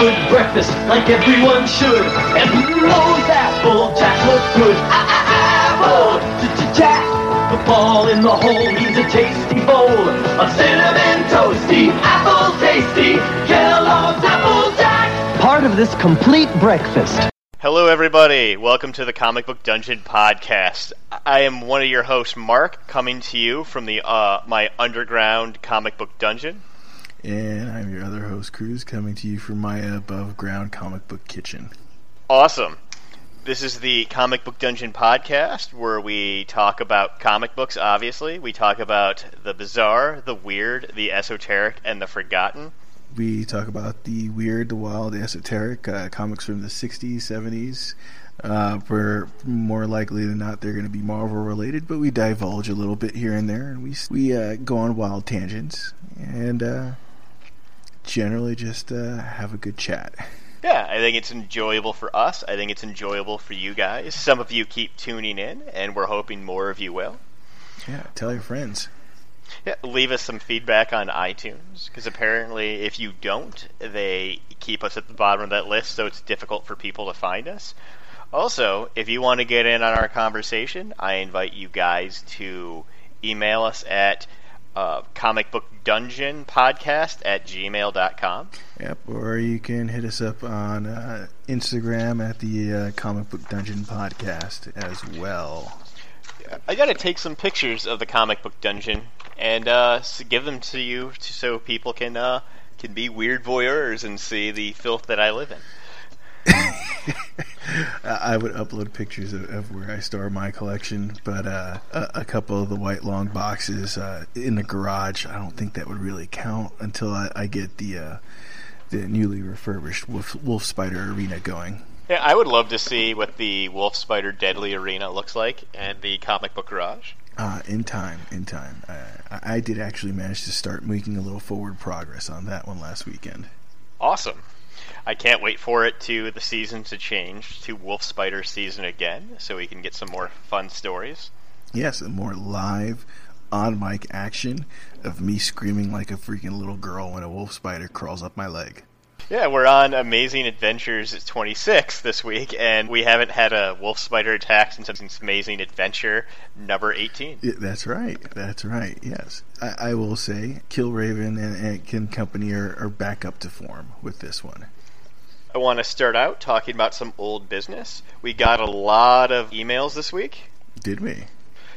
good breakfast like everyone should. And those apple jacks look good. Ah, ah, apple jack. The ball in the hole needs a tasty bowl of cinnamon toasty, apple tasty, Kellogg's Apple Jack. Part of this complete breakfast. Hello, everybody. Welcome to the Comic Book Dungeon podcast. I am one of your hosts, Mark, coming to you from the uh, my underground comic book dungeon. And I'm your other host, Cruz, coming to you from my above ground comic book kitchen. Awesome. This is the Comic Book Dungeon podcast where we talk about comic books, obviously. We talk about the bizarre, the weird, the esoteric, and the forgotten. We talk about the weird, the wild, the esoteric uh, comics from the 60s, 70s. Uh, where more likely than not they're going to be Marvel related, but we divulge a little bit here and there, and we we uh, go on wild tangents and uh, generally just uh, have a good chat. Yeah, I think it's enjoyable for us. I think it's enjoyable for you guys. Some of you keep tuning in, and we're hoping more of you will. Yeah, tell your friends. Yeah, leave us some feedback on iTunes because apparently, if you don't, they keep us at the bottom of that list, so it's difficult for people to find us. Also, if you want to get in on our conversation, I invite you guys to email us at uh, comic book dungeon podcast at gmail.com. Yep, or you can hit us up on uh, Instagram at the uh, comic book dungeon podcast as well. I got to take some pictures of the comic book dungeon and uh, give them to you so people can uh, can be weird voyeurs and see the filth that I live in. I would upload pictures of, of, where I store my collection, but uh, a, a, couple of the white long boxes uh, in the garage, I don't think that would really count until I, I get the uh, the newly refurbished Wolf, Wolf Spider Arena going. Yeah, I would love to see what the Wolf Spider Deadly Arena looks like and the comic book garage. Uh, in time, in time. I did actually manage to start making a little forward progress on that one last weekend. Awesome. I can't wait for it to the season to change to Wolf Spider season again, so we can get some more fun stories. Yes, and more live on mic action of me screaming like a freaking little girl when a wolf spider crawls up my leg. Yeah, we're on Amazing Adventures 26 this week, and we haven't had a wolf spider attack since Amazing Adventure number 18. Yeah, that's right. That's right. Yes. I, I will say Killraven and, and Kin Company are, are back up to form with this one. I want to start out talking about some old business. We got a lot of emails this week. Did we?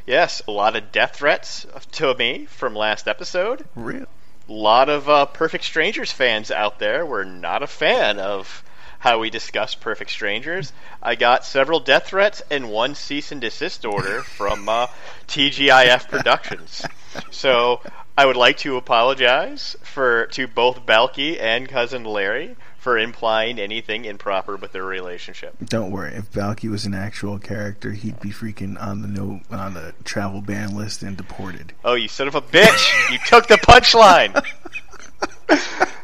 Yes, a lot of death threats to me from last episode. Really? A lot of uh, Perfect Strangers fans out there were not a fan of how we discussed Perfect Strangers. I got several death threats and one cease and desist order from uh, TGIF Productions. So I would like to apologize for to both Balki and cousin Larry for implying anything improper with their relationship. Don't worry. If Balki was an actual character, he'd be freaking on the no on the travel ban list and deported. Oh, you son of a bitch! you took the punchline.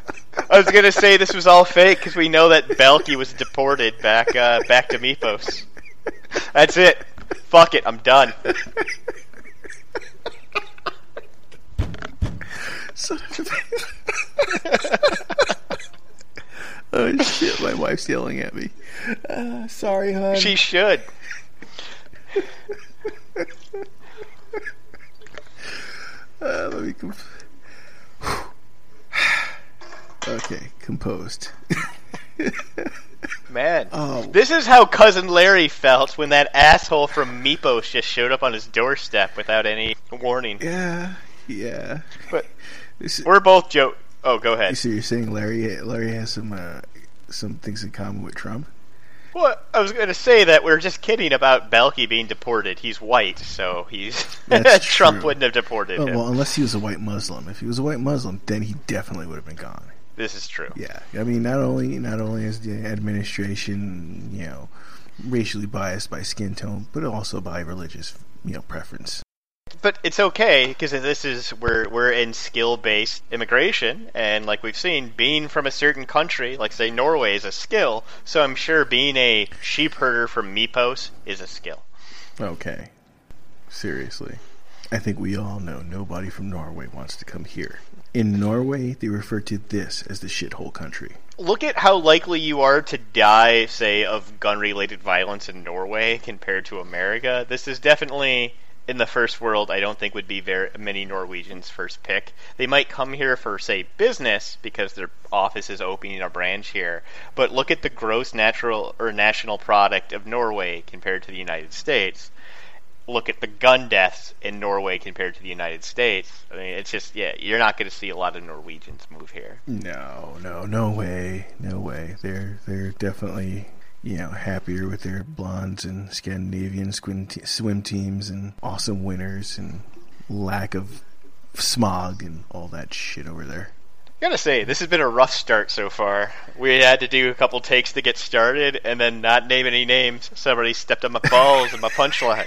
I was gonna say this was all fake because we know that Balki was deported back uh, back to Mypos. That's it. Fuck it. I'm done. Son of a oh shit! My wife's yelling at me. Uh, sorry, hon. She should. Uh, let me. Comp- okay, composed. Man, oh. this is how cousin Larry felt when that asshole from Mypos just showed up on his doorstep without any warning. Yeah, yeah. But we're both joke. Oh, go ahead. So you're saying Larry Larry has some uh, some things in common with Trump? Well, I was going to say that we're just kidding about Balki being deported. He's white, so he's Trump wouldn't have deported oh, him. Well, unless he was a white Muslim. If he was a white Muslim, then he definitely would have been gone. This is true. Yeah, I mean, not only not only is the administration, you know, racially biased by skin tone, but also by religious, you know, preference but it's okay because this is we're we're in skill based immigration, and like we've seen, being from a certain country, like say Norway, is a skill. So I'm sure being a sheep herder from Mypos is a skill. Okay, seriously. I think we all know nobody from Norway wants to come here. In Norway, they refer to this as the shithole country. Look at how likely you are to die, say, of gun related violence in Norway compared to America. This is definitely, in the first world, I don't think would be very many Norwegians' first pick. They might come here for, say, business because their office is opening a branch here. But look at the gross natural or national product of Norway compared to the United States look at the gun deaths in Norway compared to the United States. I mean, it's just yeah, you're not going to see a lot of Norwegians move here. No, no, no way, no way. They're they're definitely you know happier with their blondes and Scandinavian swim, te- swim teams and awesome winners and lack of smog and all that shit over there. I gotta say, this has been a rough start so far. We had to do a couple takes to get started, and then not name any names. Somebody stepped on my balls and my punchline.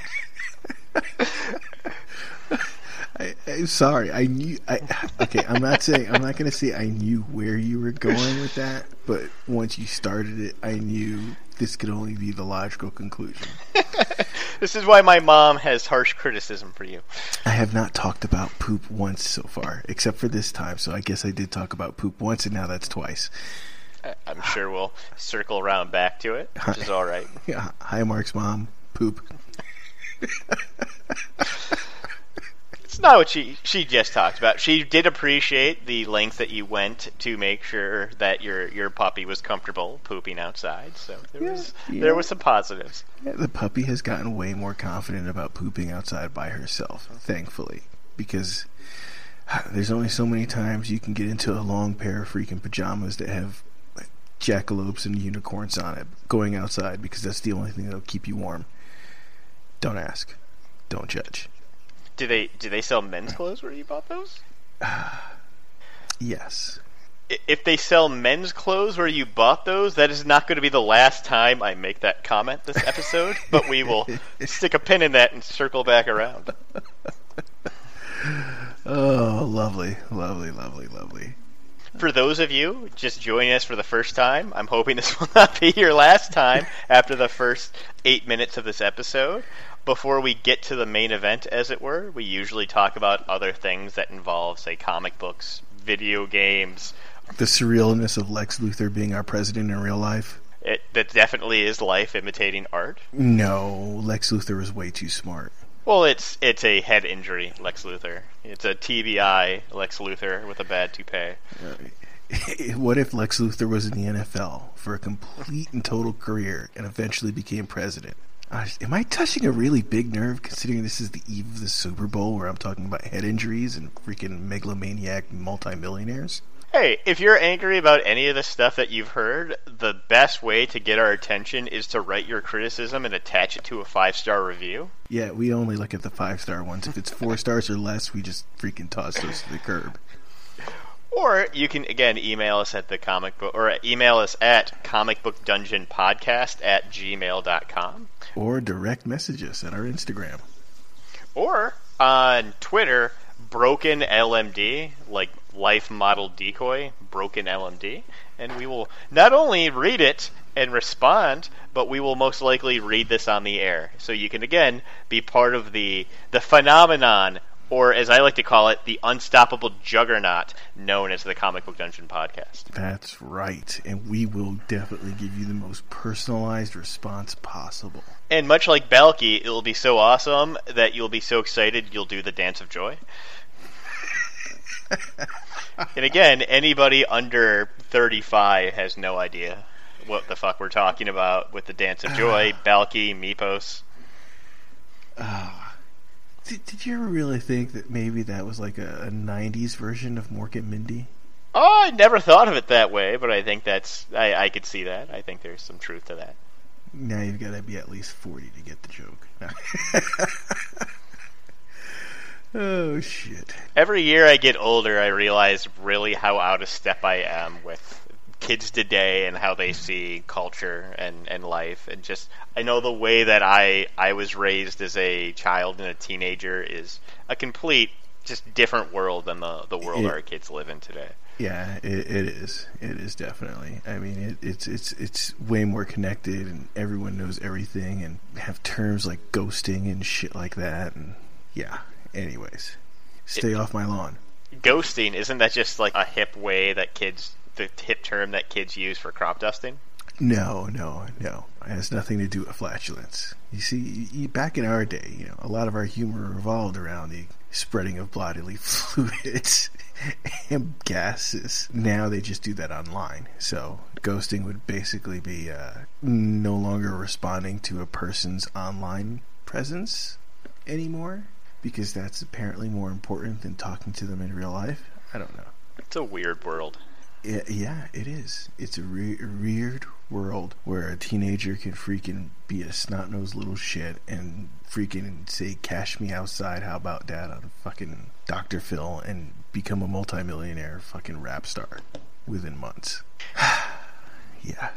I, I'm sorry. I knew. I okay. I'm not saying. I'm not going to say I knew where you were going with that. But once you started it, I knew this could only be the logical conclusion. this is why my mom has harsh criticism for you. I have not talked about poop once so far, except for this time. So I guess I did talk about poop once, and now that's twice. I'm sure we'll circle around back to it, which is all right. Yeah. Hi, Mark's mom. Poop. It's not what she she just talked about. She did appreciate the length that you went to make sure that your your puppy was comfortable pooping outside. So there Yeah, was yeah. there was some positives. Yeah, the puppy has gotten way more confident about pooping outside by herself, thankfully, because ah, there's only so many times you can get into a long pair of freaking pajamas that have jackalopes and unicorns on it going outside because that's the only thing that'll keep you warm. Don't ask. Don't judge. Do they do they sell men's clothes where you bought those? Yes. If they sell men's clothes where you bought those, that is not going to be the last time I make that comment this episode. but we will stick a pin in that and circle back around. Oh, lovely, lovely, lovely, lovely. For those of you just joining us for the first time, I'm hoping this will not be your last time after the first eight minutes of this episode. Before we get to the main event, as it were, we usually talk about other things that involve, say, comic books, video games. The surrealness of Lex Luthor being our president in real life. It, that definitely is life imitating art. No, Lex Luthor is way too smart. Well, it's it's a head injury, Lex Luthor. It's a TBI, Lex Luthor with a bad toupee. what if Lex Luthor was in the NFL for a complete and total career and eventually became president? Uh, am I touching a really big nerve considering this is the eve of the Super Bowl where I'm talking about head injuries and freaking megalomaniac multimillionaires? Hey, if you're angry about any of the stuff that you've heard, the best way to get our attention is to write your criticism and attach it to a five star review. Yeah, we only look at the five star ones. If it's four stars or less, we just freaking toss those to the curb. Or you can again email us at the comic book or email us at comicbookdungeonpodcast at gmail.com. Or direct message us at our Instagram. Or on Twitter, broken LMD, like life model decoy, broken LMD, and we will not only read it and respond, but we will most likely read this on the air. So you can again be part of the the phenomenon, or as I like to call it, the unstoppable juggernaut known as the Comic Book Dungeon podcast. That's right. And we will definitely give you the most personalized response possible. And much like Balki, it will be so awesome that you'll be so excited you'll do the dance of joy. and again, anybody under 35 has no idea what the fuck we're talking about with the dance of joy, Balki, Mypos. Ah. Did, did you ever really think that maybe that was like a, a 90s version of Mork and Mindy? Oh, I never thought of it that way, but I think that's I, I could see that. I think there's some truth to that. Now you've got to be at least 40 to get the joke. oh, shit. Every year I get older, I realize really how out of step I am with kids today and how they see culture and, and life. And just, I know the way that I, I was raised as a child and a teenager is a complete, just different world than the, the world Yeah. our kids live in today. Yeah, it, it is. It is definitely. I mean, it, it's it's it's way more connected, and everyone knows everything, and have terms like ghosting and shit like that. And yeah, Anyways, stay off my lawn. Ghosting isn't that just like a hip way that kids the hip term that kids use for crop dusting? No, no, no. It has nothing to do with flatulence. You see, back in our day, you know, a lot of our humor revolved around the spreading of bodily fluids and gases. Now they just do that online. So ghosting would basically be uh, no longer responding to a person's online presence anymore because that's apparently more important than talking to them in real life. I don't know. It's a weird world. Yeah, yeah, it is. It's a re- weird world where a teenager can freaking be a snot nosed little shit and freaking say, "Cash me outside." How about that on fucking Dr. Phil and become a multimillionaire fucking rap star within months. yeah.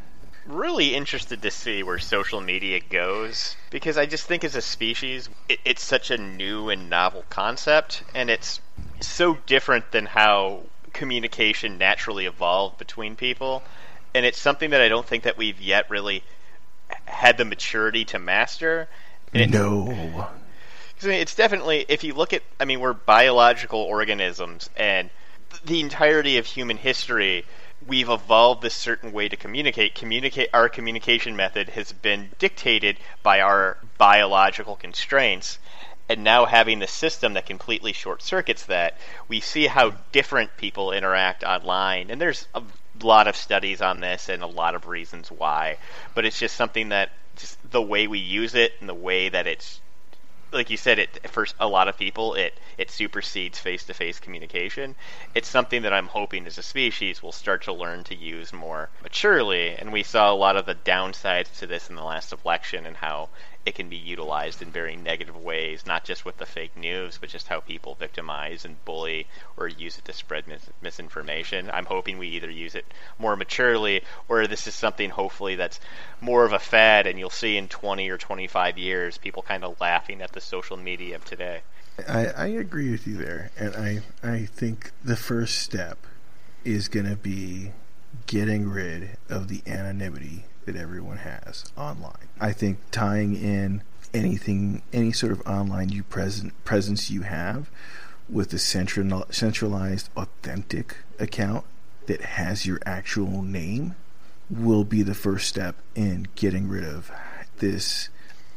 Really interested to see where social media goes because I just think as a species, it, it's such a new and novel concept, and it's so different than how communication naturally evolved between people, and it's something that I don't think that we've yet really had the maturity to master. It- No. it's definitely if you look at I mean we're biological organisms and the entirety of human history we've evolved this certain way to communicate communicate our communication method has been dictated by our biological constraints and now having the system that completely short circuits that we see how different people interact online and there's a lot of studies on this and a lot of reasons why but it's just something that just the way we use it and the way that it's like you said, it for a lot of people, it it supersedes face to face communication. It's something that I'm hoping as a species we'll start to learn to use more maturely. And we saw a lot of the downsides to this in the last election and how it can be utilized in very negative ways, not just with the fake news, but just how people victimize and bully or use it to spread mis- misinformation. I'm hoping we either use it more maturely or this is something hopefully that's more of a fad and you'll see in 20 or 25 years people kind of laughing at the social media of today. I, I agree with you there, and I I think the first step is going to be getting rid of the anonymity that everyone has online. I think tying in anything, any sort of online you present presence you have, with a central, centralized, authentic account that has your actual name, will be the first step in getting rid of this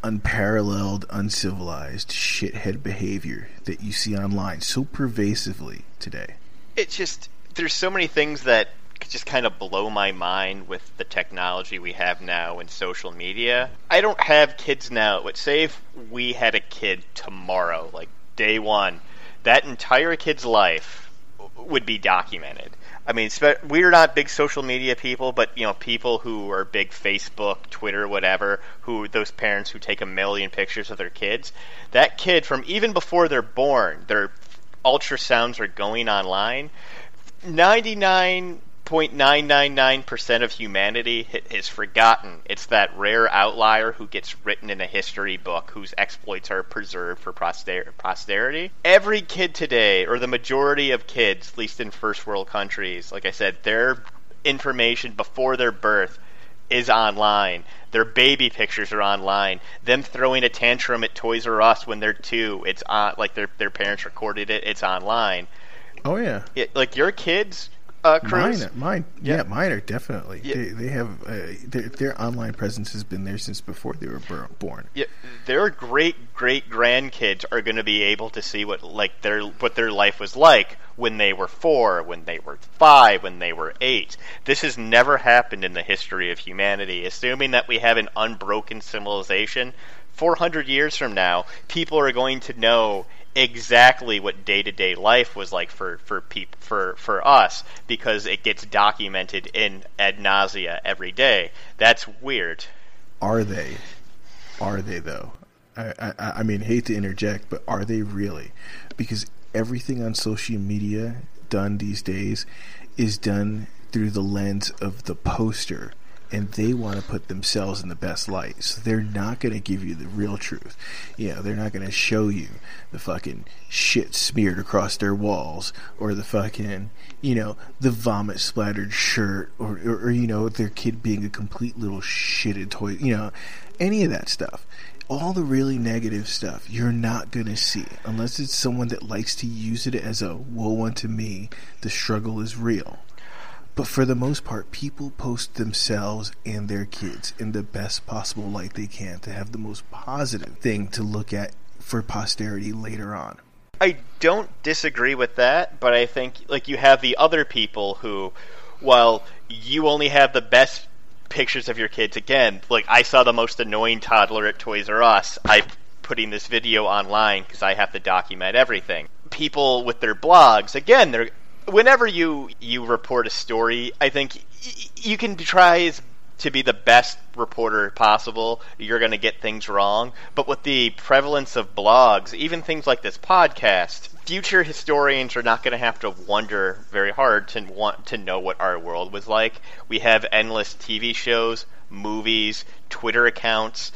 unparalleled, uncivilized shithead behavior that you see online so pervasively today. It's just there's so many things that just kind of blow my mind with the technology we have now in social media. I don't have kids now, but say if we had a kid tomorrow, like day one, that entire kid's life would be documented. I mean, we're not big social media people, but you know, people who are big Facebook, Twitter, whatever, who those parents who take a million pictures of their kids, that kid from even before they're born, their ultrasounds are going online. Ninety nine point nine nine nine percent of humanity is forgotten. It's that rare outlier who gets written in a history book whose exploits are preserved for poster- posterity. Every kid today, or the majority of kids, at least in first world countries, like I said, their information before their birth is online. Their baby pictures are online. Them throwing a tantrum at Toys R Us when they're two, it's on like their their parents recorded it. It's online. Oh yeah, It, like your kids, uh, mine, mine, yeah, Yeah. mine are definitely. Yeah. They, they have uh, their, their online presence has been there since before they were born. Yeah, their great great grandkids are going to be able to see what like their what their life was like when they were four, when they were five, when they were eight. This has never happened in the history of humanity. Assuming that we have an unbroken civilization, 400 years from now, people are going to know exactly what day to day life was like for for peop, for for us because it gets documented in ad nausea every day. That's weird. Are they? Are they though? I, I, I mean, hate to interject, but are they really? Because everything on social media done these days is done through the lens of the poster, and they want to put themselves in the best light. So they're not going to give you the real truth. You know, they're not going to show you the fucking shit smeared across their walls, or the fucking, you know, the vomit splattered shirt, or, or, or you know, their kid being a complete little shitted toy. You know, any of that stuff. all the really negative stuff you're not going to see unless it's someone that likes to use it as a woe unto me the struggle is real but for the most part people post themselves and their kids in the best possible light they can to have the most positive thing to look at for posterity later on I don't disagree with that, but I think like you have the other people who, while you only have the best pictures of your kids, again, like I saw the most annoying toddler at Toys R Us. I putting this video online because I have to document everything. People with their blogs, again, they're whenever you you report a story, I think y- you can try to be the best reporter possible, you're going to get things wrong. But with the prevalence of blogs, even things like this podcast, future historians are not going to have to wonder very hard to want to know what our world was like. We have endless TV shows, movies, Twitter accounts,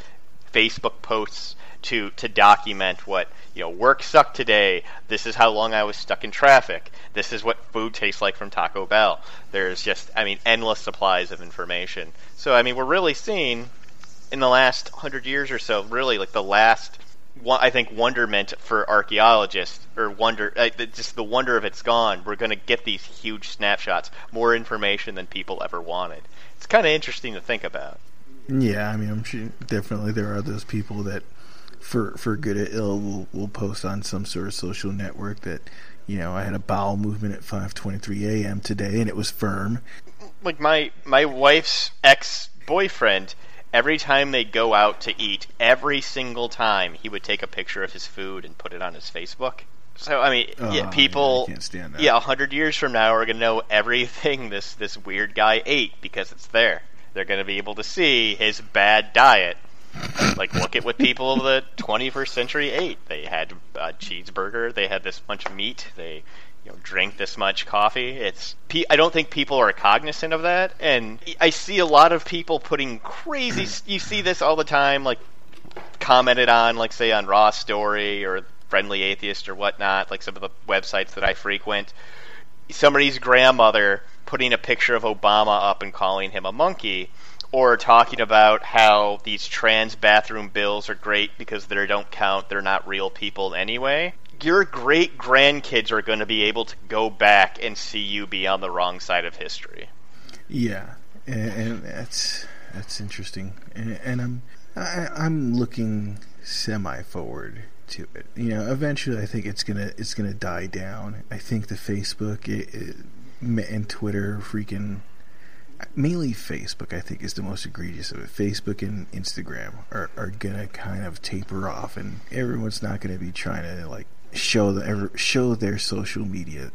Facebook posts to to document what you know work sucked today this is how long i was stuck in traffic this is what food tastes like from taco bell there's just i mean endless supplies of information so i mean we're really seeing in the last 100 years or so really like the last I think wonderment for archaeologists, or wonder, uh, just the wonder of it's gone. We're going to get these huge snapshots, more information than people ever wanted. It's kind of interesting to think about. Yeah, I mean, I'm sure definitely there are those people that for for good or ill we'll, we'll post on some sort of social network that you know I had a bowel movement at 5:23 a.m. today and it was firm. Like my my wife's ex boyfriend, every time they go out to eat, every single time he would take a picture of his food and put it on his Facebook. So I mean, Oh, yeah, people, yeah, I can't stand that. yeah, a hundred years from now are gonna know everything this this weird guy ate because it's there. They're gonna be able to see his bad diet. Like, look at what people of the 21st century ate. They had a cheeseburger. They had this much meat. They, you know, drank this much coffee. It's. I don't think people are cognizant of that, and I see a lot of people putting crazy. you see this all the time, like commented on, like say on Raw Story or Friendly Atheist or whatnot, like some of the websites that I frequent. Somebody's grandmother putting a picture of Obama up and calling him a monkey, or talking about how these trans bathroom bills are great because they don't count, they're not real people anyway. Your great grandkids are going to be able to go back and see you be on the wrong side of history. Yeah, and, and that's that's interesting, and, and I'm I, I'm looking semi forward to it. You know, eventually I think it's gonna it's gonna die down. I think the Facebook it, it, and Twitter freaking mainly Facebook I think is the most egregious of it. Facebook and Instagram are, are gonna kind of taper off, and everyone's not gonna be trying to like show the show their social media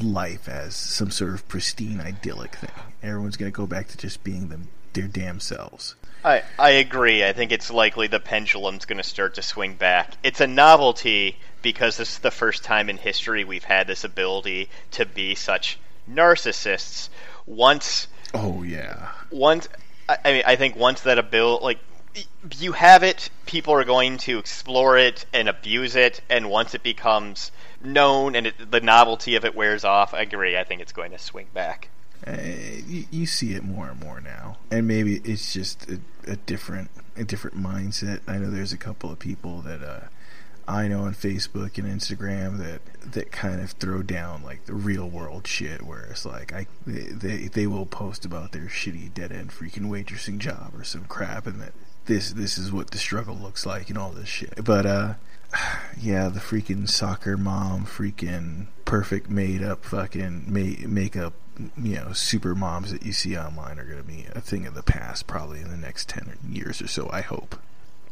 life as some sort of pristine idyllic thing. Everyone's gonna go back to just being them their damn selves. I, I agree. I think it's likely the pendulum's going to start to swing back. It's a novelty because this is the first time in history we've had this ability to be such narcissists. Once, Oh yeah. once, I, mean, I think once that ability, like, you have it, people are going to explore it and abuse it, and once it becomes known and it, the novelty of it wears off, I agree. I think it's going to swing back. Uh, you, you see it more and more now, and maybe it's just a, a different a different mindset. I know there's a couple of people that uh, I know on Facebook and Instagram that that kind of throw down like the real world shit, where it's like I they they, they will post about their shitty dead end freaking waitressing job or some crap, and that this this is what the struggle looks like and all this shit. But uh, yeah, the freaking soccer mom, freaking perfect made up fucking ma- makeup, you know, super moms that you see online are going to be a thing of the past probably in the next 10 years or so, I hope.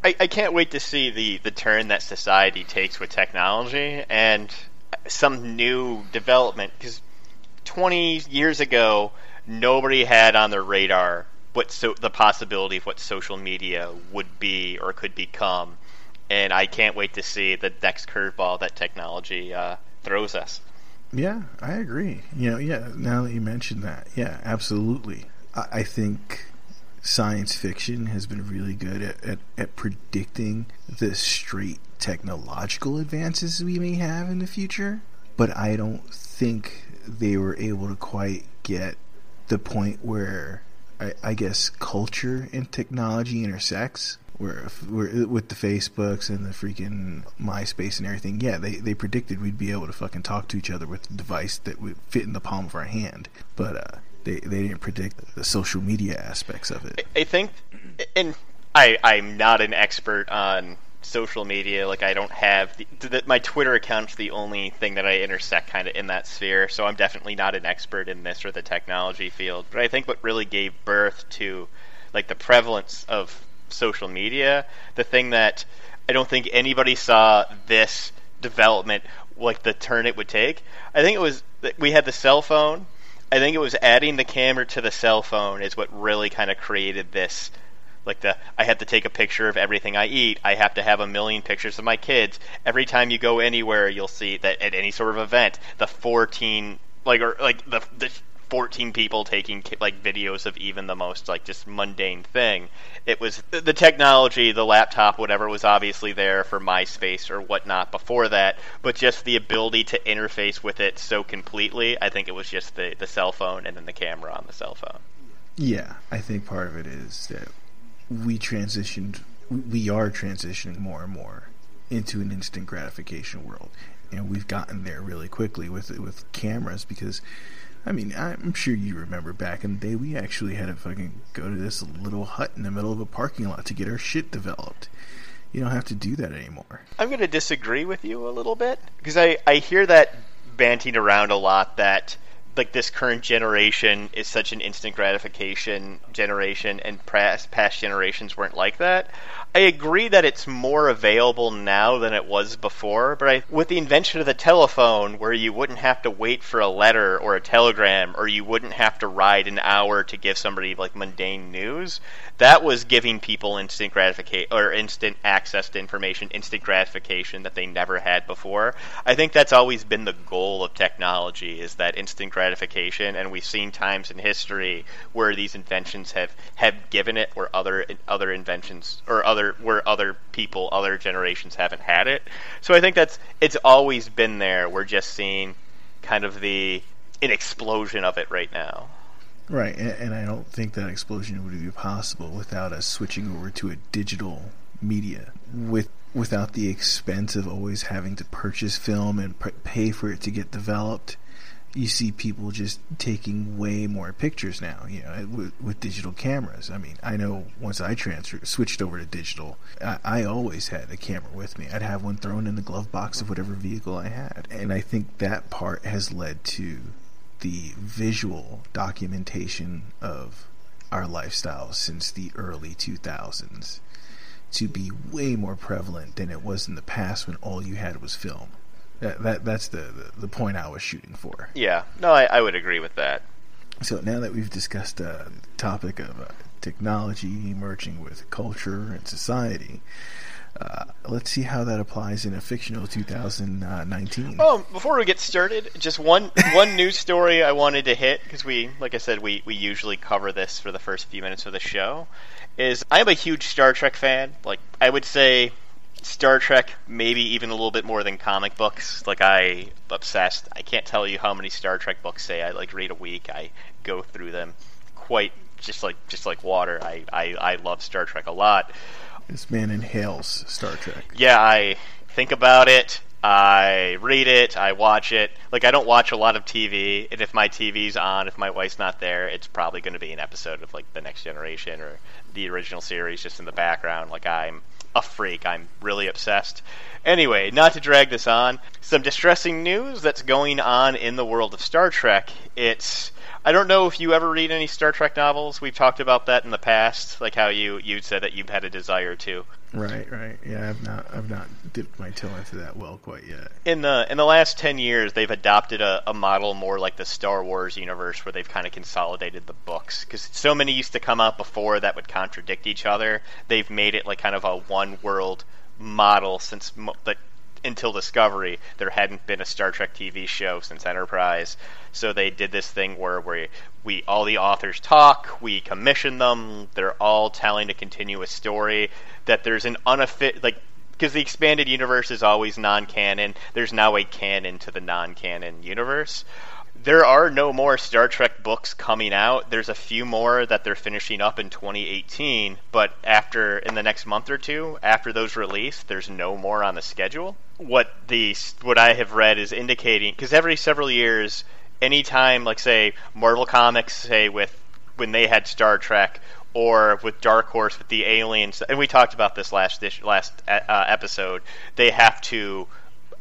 I, I can't wait to see the, the turn that society takes with technology and some new development. Because 20 years ago, nobody had on their radar what so, the possibility of what social media would be or could become. And I can't wait to see the next curveball that technology uh, throws us. Yeah, I agree. You know, yeah, now that you mentioned that, yeah, absolutely. I, I think science fiction has been really good at, at, at predicting the straight technological advances we may have in the future, but I don't think they were able to quite get the point where I, I guess culture and technology intersects where, where with the Facebooks and the freaking MySpace and everything, yeah, they they predicted we'd be able to fucking talk to each other with a device that would fit in the palm of our hand, but uh, they they didn't predict the social media aspects of it. I think, and I I'm not an expert on social media. Like I don't have the, the, my Twitter account's the only thing that I intersect kind of in that sphere. So I'm definitely not an expert in this or the technology field. But I think what really gave birth to like the prevalence of social media, the thing that I don't think anybody saw this development like the turn it would take. I think it was we had the cell phone. I think it was adding the camera to the cell phone is what really kind of created this like the I have to take a picture of everything I eat. I have to have a million pictures of my kids. Every time you go anywhere, you'll see that at any sort of event, the 14 like or like the the 14 people taking like videos of even the most like just mundane thing. It was the technology, the laptop, whatever was obviously there for MySpace or whatnot before that, but just the ability to interface with it so completely. I think it was just the the cell phone and then the camera on the cell phone. Yeah, I think part of it is that we transitioned, we are transitioning more and more into an instant gratification world, and we've gotten there really quickly with with cameras because. I mean, I'm sure you remember back in the day, we actually had to fucking go to this little hut in the middle of a parking lot to get our shit developed. You don't have to do that anymore. I'm going to disagree with you a little bit because I, I hear that banting around a lot that like this current generation is such an instant gratification generation and past past generations weren't like that. I agree that it's more available now than it was before, but I, with the invention of the telephone where you wouldn't have to wait for a letter or a telegram or you wouldn't have to ride an hour to give somebody like mundane news, that was giving people instant gratification or instant access to information, instant gratification that they never had before. I think that's always been the goal of technology is that instant gratification, and we've seen times in history where these inventions have have given it, where other other inventions or other where other people, other generations haven't had it. So I think that's it's always been there. We're just seeing kind of the an explosion of it right now. Right, and, and, I don't think that explosion would be possible without us switching over to a digital media with without the expense of always having to purchase film and pay for it to get developed. You see people just taking way more pictures now, you know, with, with digital cameras. I mean, I know once I transferred, switched over to digital, I, I always had a camera with me. I'd have one thrown in the glove box of whatever vehicle I had, and I think that part has led to the visual documentation of our lifestyles since the early 2000s to be way more prevalent than it was in the past when all you had was film. That, that that's the, the, the point I was shooting for. Yeah, no, I, I would agree with that. So now that we've discussed uh, the topic of uh, technology merging with culture and society, uh, let's see how that applies in a fictional 2019. Oh, before we get started, just one one news story I wanted to hit because we, like I said, we we usually cover this for the first few minutes of the show. Is I am a huge Star Trek fan. Like I would say, Star Trek maybe even a little bit more than comic books. Like I obsessed. I can't tell you how many Star Trek books say I like read a week. I go through them quite just like just like water. I I, I love Star Trek a lot. This man inhales Star Trek. Yeah, I think about it. I read it. I watch it. Like I don't watch a lot of TV, and if my TV's on, if my wife's not there, it's probably going to be an episode of like the Next Generation or the original series just in the background. Like I'm a freak. I'm really obsessed. Anyway, not to drag this on, some distressing news that's going on in the world of Star Trek. It's I don't know if you ever read any Star Trek novels. We've talked about that in the past, like how you you said that you've had a desire to. Right, right. Yeah, I've not I've not dipped my toe into that well quite yet. In the in the last ten years, they've adopted a, a model more like the Star Wars universe, where they've kind of consolidated the books because so many used to come out before that would contradict each other. They've made it like kind of a one world model since mo- that until Discovery, there hadn't been a Star Trek TV show since Enterprise. So they did this thing where we, we all the authors talk, we commission them, they're all telling a continuous story. That there's an unofficial like because the expanded universe is always non-canon. There's now a canon to the non-canon universe. There are no more Star Trek books coming out. There's a few more that they're finishing up in 2018, but after in the next month or two, after those release, there's no more on the schedule. What the what I have read is indicating because every several years, anytime like say Marvel Comics say with when they had Star Trek or with Dark Horse with the aliens, and we talked about this last this last uh, episode, they have to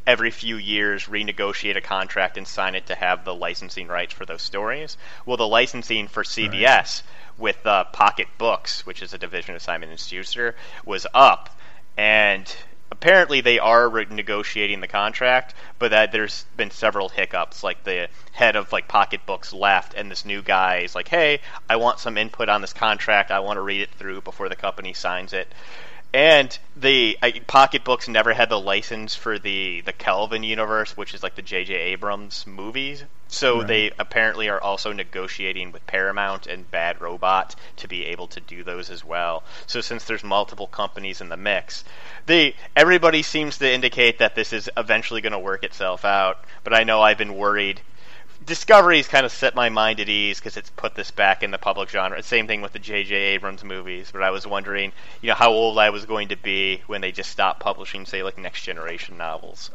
every few years renegotiate a contract and sign it to have the licensing rights for those stories. Well, the licensing for CBS right. with uh, Pocket Books, which is a division of Simon and Schuster, was up, and apparently they are renegotiating the contract, but that there's been several hiccups. Like the head of like Pocket Books left, and this new guy is like, "Hey, I want some input on this contract. I want to read it through before the company signs it." And the I, Pocket Books never had the license for the the Kelvin universe, which is like the J.J. Abrams movies. So right. they apparently are also negotiating with Paramount and Bad Robot to be able to do those as well. So since there's multiple companies in the mix, they everybody seems to indicate that this is eventually going to work itself out. But I know I've been worried Discovery's kind of set my mind at ease because it's put this back in the public genre. Same thing with the J.J. Abrams movies, but I was wondering, you know, how old I was going to be when they just stopped publishing, say, like next generation novels.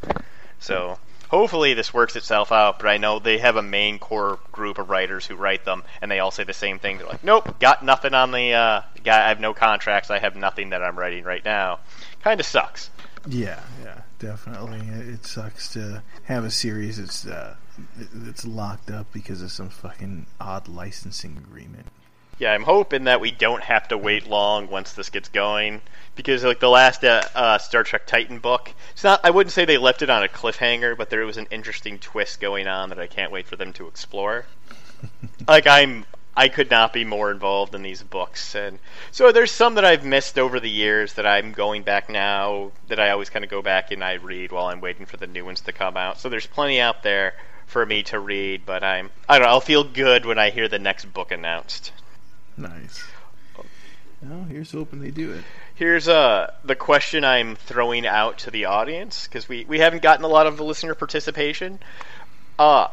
So hopefully this works itself out. But I know they have a main core group of writers who write them, and they all say the same thing. They're like, "Nope, got nothing on the. Uh, got, I have no contracts. I have nothing that I'm writing right now." Kind of sucks. Yeah, yeah, definitely. It sucks to have a series that's uh, it's locked up because of some fucking odd licensing agreement. Yeah, I'm hoping that we don't have to wait long once this gets going because like the last uh, uh, Star Trek Titan book, it's not. I wouldn't say they left it on a cliffhanger, but there was an interesting twist going on that I can't wait for them to explore. like I'm, I could not be more involved in these books, and so there's some that I've missed over the years that I'm going back now that I always kind of go back and I read while I'm waiting for the new ones to come out. So there's plenty out there for me to read, but I'm I don't know, I'll feel good when I hear the next book announced. Nice. Well, here's hoping they do it. Here's uh the question I'm throwing out to the audience because we we haven't gotten a lot of the listener participation. Uh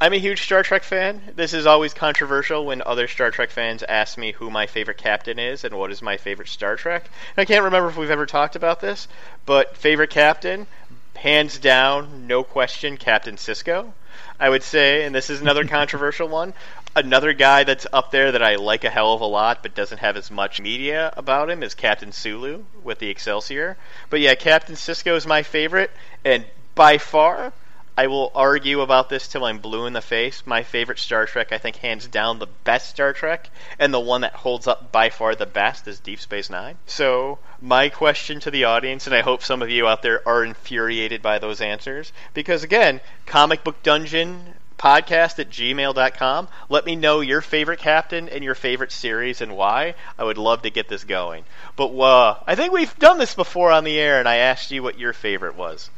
I'm a huge Star Trek fan. This is always controversial when other Star Trek fans ask me who my favorite captain is and what is my favorite Star Trek. And I can't remember if we've ever talked about this, but favorite captain, hands down, no question, Captain Sisko. I would say, and this is another controversial one. Another guy that's up there that I like a hell of a lot, but doesn't have as much media about him is Captain Sulu with the Excelsior. But yeah, Captain Sisko is my favorite, and by far, I will argue about this till I'm blue in the face. My favorite Star Trek, I think, hands down the best Star Trek, and the one that holds up by far the best is Deep Space Nine. So, my question to the audience, and I hope some of you out there are infuriated by those answers, because again, Comic Book Dungeon podcast at gmail.com. Let me know your favorite captain and your favorite series and why. I would love to get this going. But uh, I think we've done this before on the air, and I asked you what your favorite was.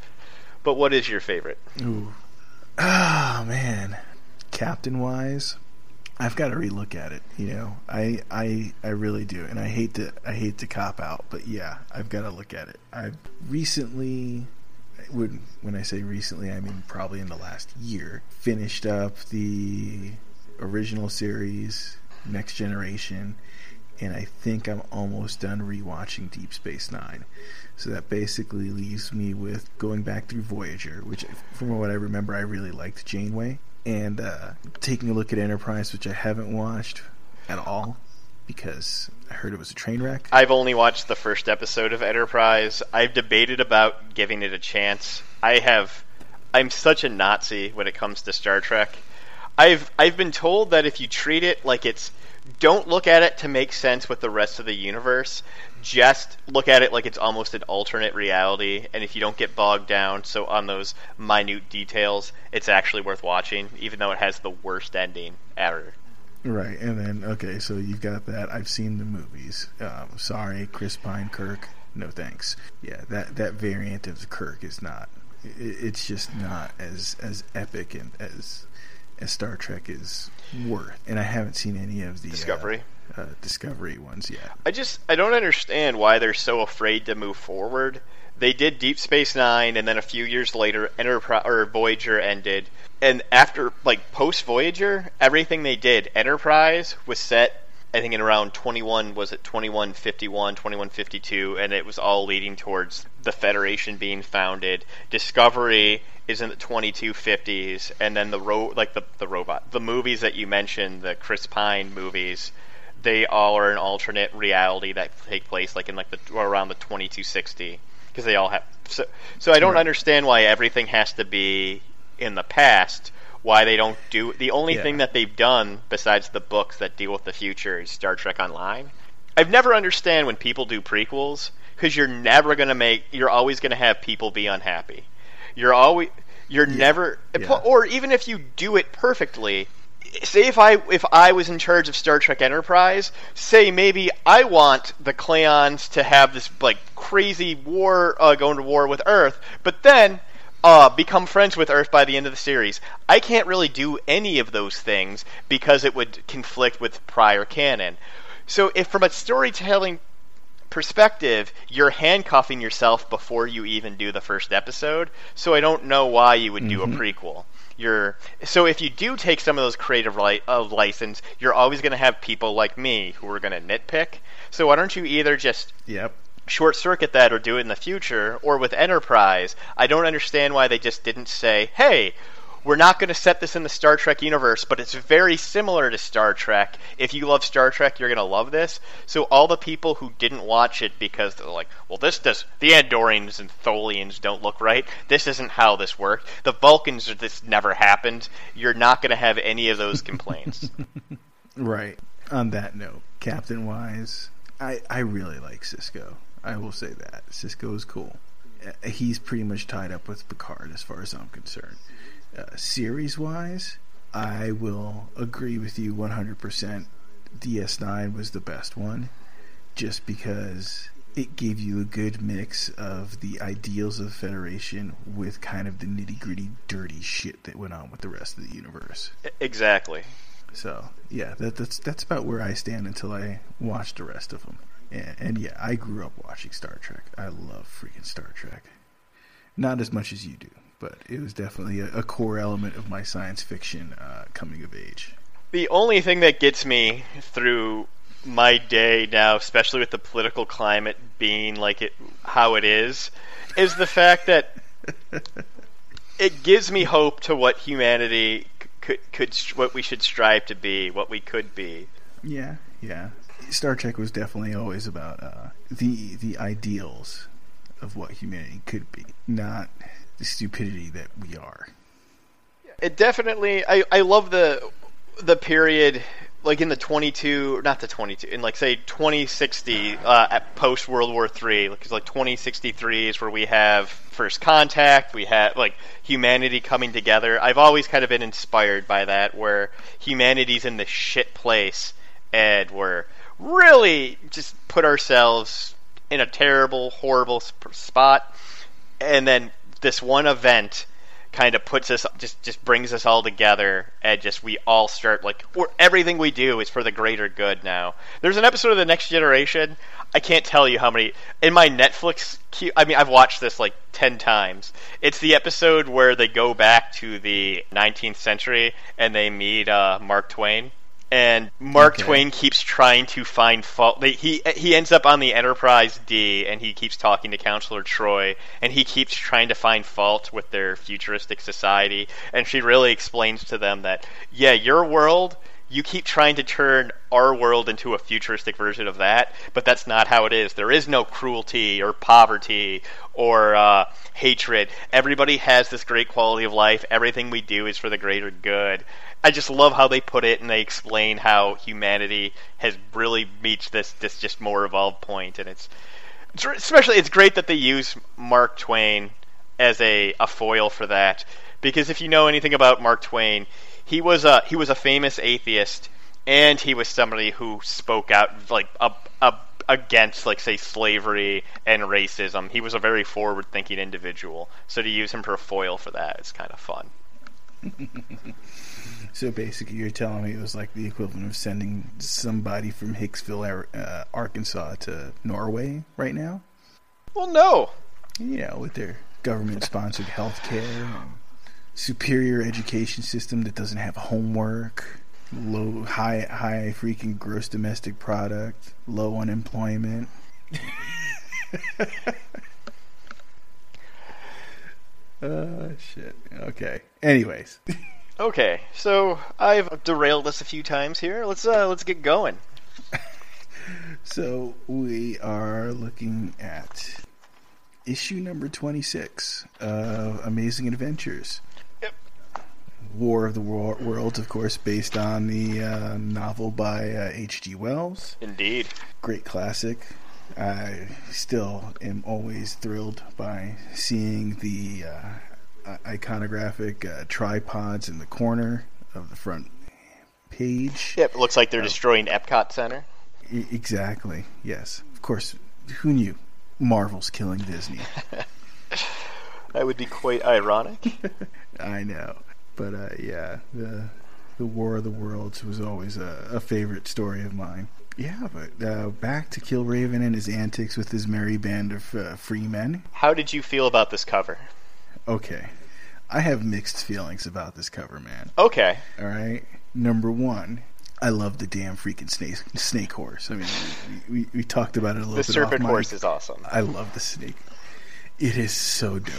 But what is your favorite? Ooh. Oh man. Captain wise, I've got to relook at it. You know, I I I really do, and I hate to I hate to cop out, but yeah, I've got to look at it. I've recently, when when I say recently, I mean probably in the last year, finished up the original series, Next Generation, and I think I'm almost done rewatching Deep Space Nine. So that basically leaves me with going back through Voyager, which, from what I remember, I really liked Janeway, and uh, taking a look at Enterprise, which I haven't watched at all because I heard it was a train wreck. I've only watched the first episode of Enterprise. I've debated about giving it a chance. I have. I'm such a Nazi when it comes to Star Trek. I've I've been told that if you treat it like it's don't look at it to make sense with the rest of the universe just look at it like it's almost an alternate reality, and if you don't get bogged down so on those minute details, it's actually worth watching, even though it has the worst ending ever. Right, and then okay, so you've got that. I've seen the movies. Um, sorry, Chris Pine, Kirk. No thanks. Yeah, that that variant of Kirk is not. It, it's just not as as epic and as as Star Trek is worth. And I haven't seen any of the Discovery. Uh, uh, Discovery ones yet. I just I don't understand why they're so afraid to move forward. they did Deep Space Nine, and then a few years later, Enterprise or Voyager ended. And after like post Voyager, everything they did, Enterprise was set. I think in around 21 was it 2151, 2152, and it was all leading towards the Federation being founded. Discovery is in the 2250s, and then the ro- like the the robot, the movies that you mentioned, the Chris Pine movies, they all are an alternate reality that take place like in like the around the 2260 because they all have so so I don't Right. understand why everything has to be in the past why they don't do the only Yeah. thing that they've done besides the books that deal with the future is Star Trek Online. I've never understand when people do prequels because you're never going to make you're always going to have people be unhappy. You're always you're never Yeah. or even if you do it perfectly say if I if I was in charge of Star Trek Enterprise, say maybe I want the Klingons to have this like crazy war uh, going to war with Earth, but then uh, become friends with Earth by the end of the series. I can't really do any of those things because it would conflict with prior canon. So if from a storytelling perspective, you're handcuffing yourself before you even do the first episode. So I don't know why you would do a prequel. You're so if you do take some of those creative li- uh, license, you're always going to have people like me who are going to nitpick. So why don't you either just Yep. Short circuit that or do it in the future or with enterprise i don't understand why they just didn't say hey we're not going to set this in the star trek universe but it's very similar to star trek. If you love star trek you're going to love this. So all the people who didn't watch it because they're like well this does the andorians and tholians don't look right. This isn't how this worked. The vulcans this never happened. You're not going to have any of those complaints. Right. On that note, Captain Wise, I, I really like Sisko. I will say that. Sisko is cool. Uh, He's pretty much tied up with Picard as far as I'm concerned. Uh, series wise, I will agree with you 100%. DS9 was the best one just because it gave you a good mix of the ideals of Federation with kind of the nitty gritty, dirty shit that went on with the rest of the universe. exactly So yeah, that, that's that's about where I stand until I watch the rest of them. And, and yeah, I grew up watching Star Trek. I love freaking Star Trek. Not as much as you do, but it was definitely a, a core element of my science fiction uh, coming of age. The only thing that gets me through my day now, especially with the political climate being like it how it is, is the fact that it gives me hope to what humanity could could what we should strive to be, what we could be. Yeah, yeah. Star Trek was definitely always about uh, the the ideals of what humanity could be, not the stupidity that we are. It definitely. I I love the the period like in the 22 not the 22 in like say 2060 uh, at post world war 3 because like 2063 is where we have first contact we have like humanity coming together i've always kind of been inspired by that where humanity's in the shit place and we're really just put ourselves in a terrible horrible sp- spot. And then this one event kind of puts us just just brings us all together and just we all start like we everything we do is for the greater good now. There's an episode of the next generation. I can't tell you how many in my netflix queue i mean i've watched this like 10 times. It's the episode where they go back to the 19th century and they meet uh, mark twain and Mark Okay. Twain keeps trying to find fault. He he ends up on the Enterprise D, and he keeps talking to Counselor Troi, and he keeps trying to find fault with their futuristic society. And she really explains to them that yeah, your world. You keep trying to turn our world into a futuristic version of that, but that's not how it is. There is no cruelty or poverty or uh, hatred. Everybody has this great quality of life. Everything we do is for the greater good. I just love how they put it and they explain how humanity has really reached this this just more evolved point, and it's, it's especially it's great that they use Mark Twain as a, a foil for that because if you know anything about Mark Twain, he was a he was a famous atheist and he was somebody who spoke out like up up against like say slavery and racism. He was a very forward thinking individual. So to use him for a foil for that is kind of fun. So basically, you're telling me it was like the equivalent of sending somebody from Hicksville, uh, Arkansas, to Norway right now. Well, no. You know, with their government-sponsored health care, superior education system that doesn't have homework, low, high, high freaking gross domestic product, low unemployment. uh, shit. Okay. Anyways. Okay, so I've derailed us a few times here. Let's uh, let's get going. So we are looking at issue number 26 of Amazing Adventures. Yep. War of the Wor- Worlds, of course, based on the uh, novel by H.G. Wells. Indeed. Great classic. I still am always thrilled by seeing the uh, iconographic uh, tripods in the corner of the front page. Yep, it looks like they're destroying Epcot Center. E- exactly. Yes. Of course. Who knew? Marvel's killing Disney. That would be quite ironic. I know, but uh, yeah, the the War of the Worlds was always a, a favorite story of mine. Yeah, but uh, back to Killraven and his antics with his merry band of uh, free men. How did you feel about this cover? Okay, I have mixed feelings about this cover, man. Okay. All right, number one. I love the damn freaking snake snake horse. I mean, we, we, we talked about it a little The bit. The serpent horse is awesome. I love the snake. It is so dope.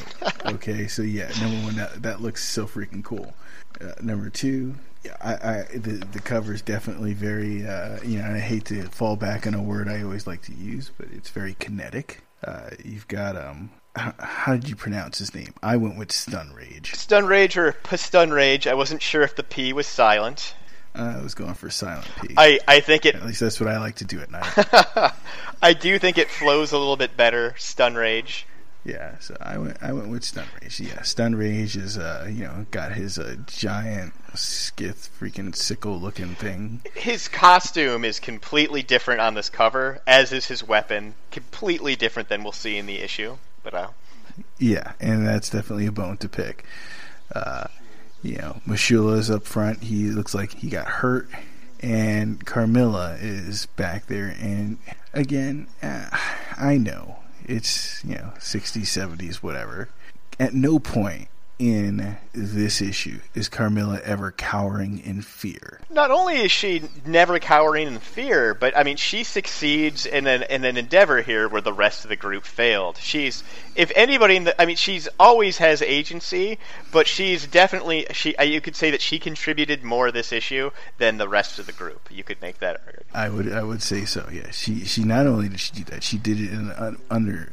Okay, so yeah, number one, that, that looks so freaking cool. Uh, number two, yeah, I, I the the cover is definitely very, uh, you know, I hate to fall back on a word I always like to use, but it's very kinetic. Uh, you've got um, how, did you pronounce his name? I went with Stun Rage. Stun Rage or Stun Rage, I wasn't sure if the P was silent. I was going for Silent P. I, I think it At least that's what I like to do at night. I do think it flows a little bit better, Stun Rage. Yeah, so I went. I went with Stun Rage. Yeah, Stun Rage is uh, you know, got his uh, giant skith freaking sickle looking thing. His costume is completely different on this cover, as is his weapon. Completely different than we'll see in the issue. But uh, Yeah, and that's definitely a bone to pick. Uh, you know, M'Shulla's up front. He looks like he got hurt, and Carmilla is back there. And again, uh, I know it's you know 60s, 70s, whatever. At no point in this issue is Carmilla ever cowering in fear. not only is she never cowering in fear, but I mean she succeeds in an in an endeavor here where the rest of the group failed. She's if anybody in the I mean she's always has agency, but she's definitely she uh, you could say that she contributed more to this issue than the rest of the group. You could make that argument. I would I would say so. Yeah, she she not only did she do that, she did it in un, under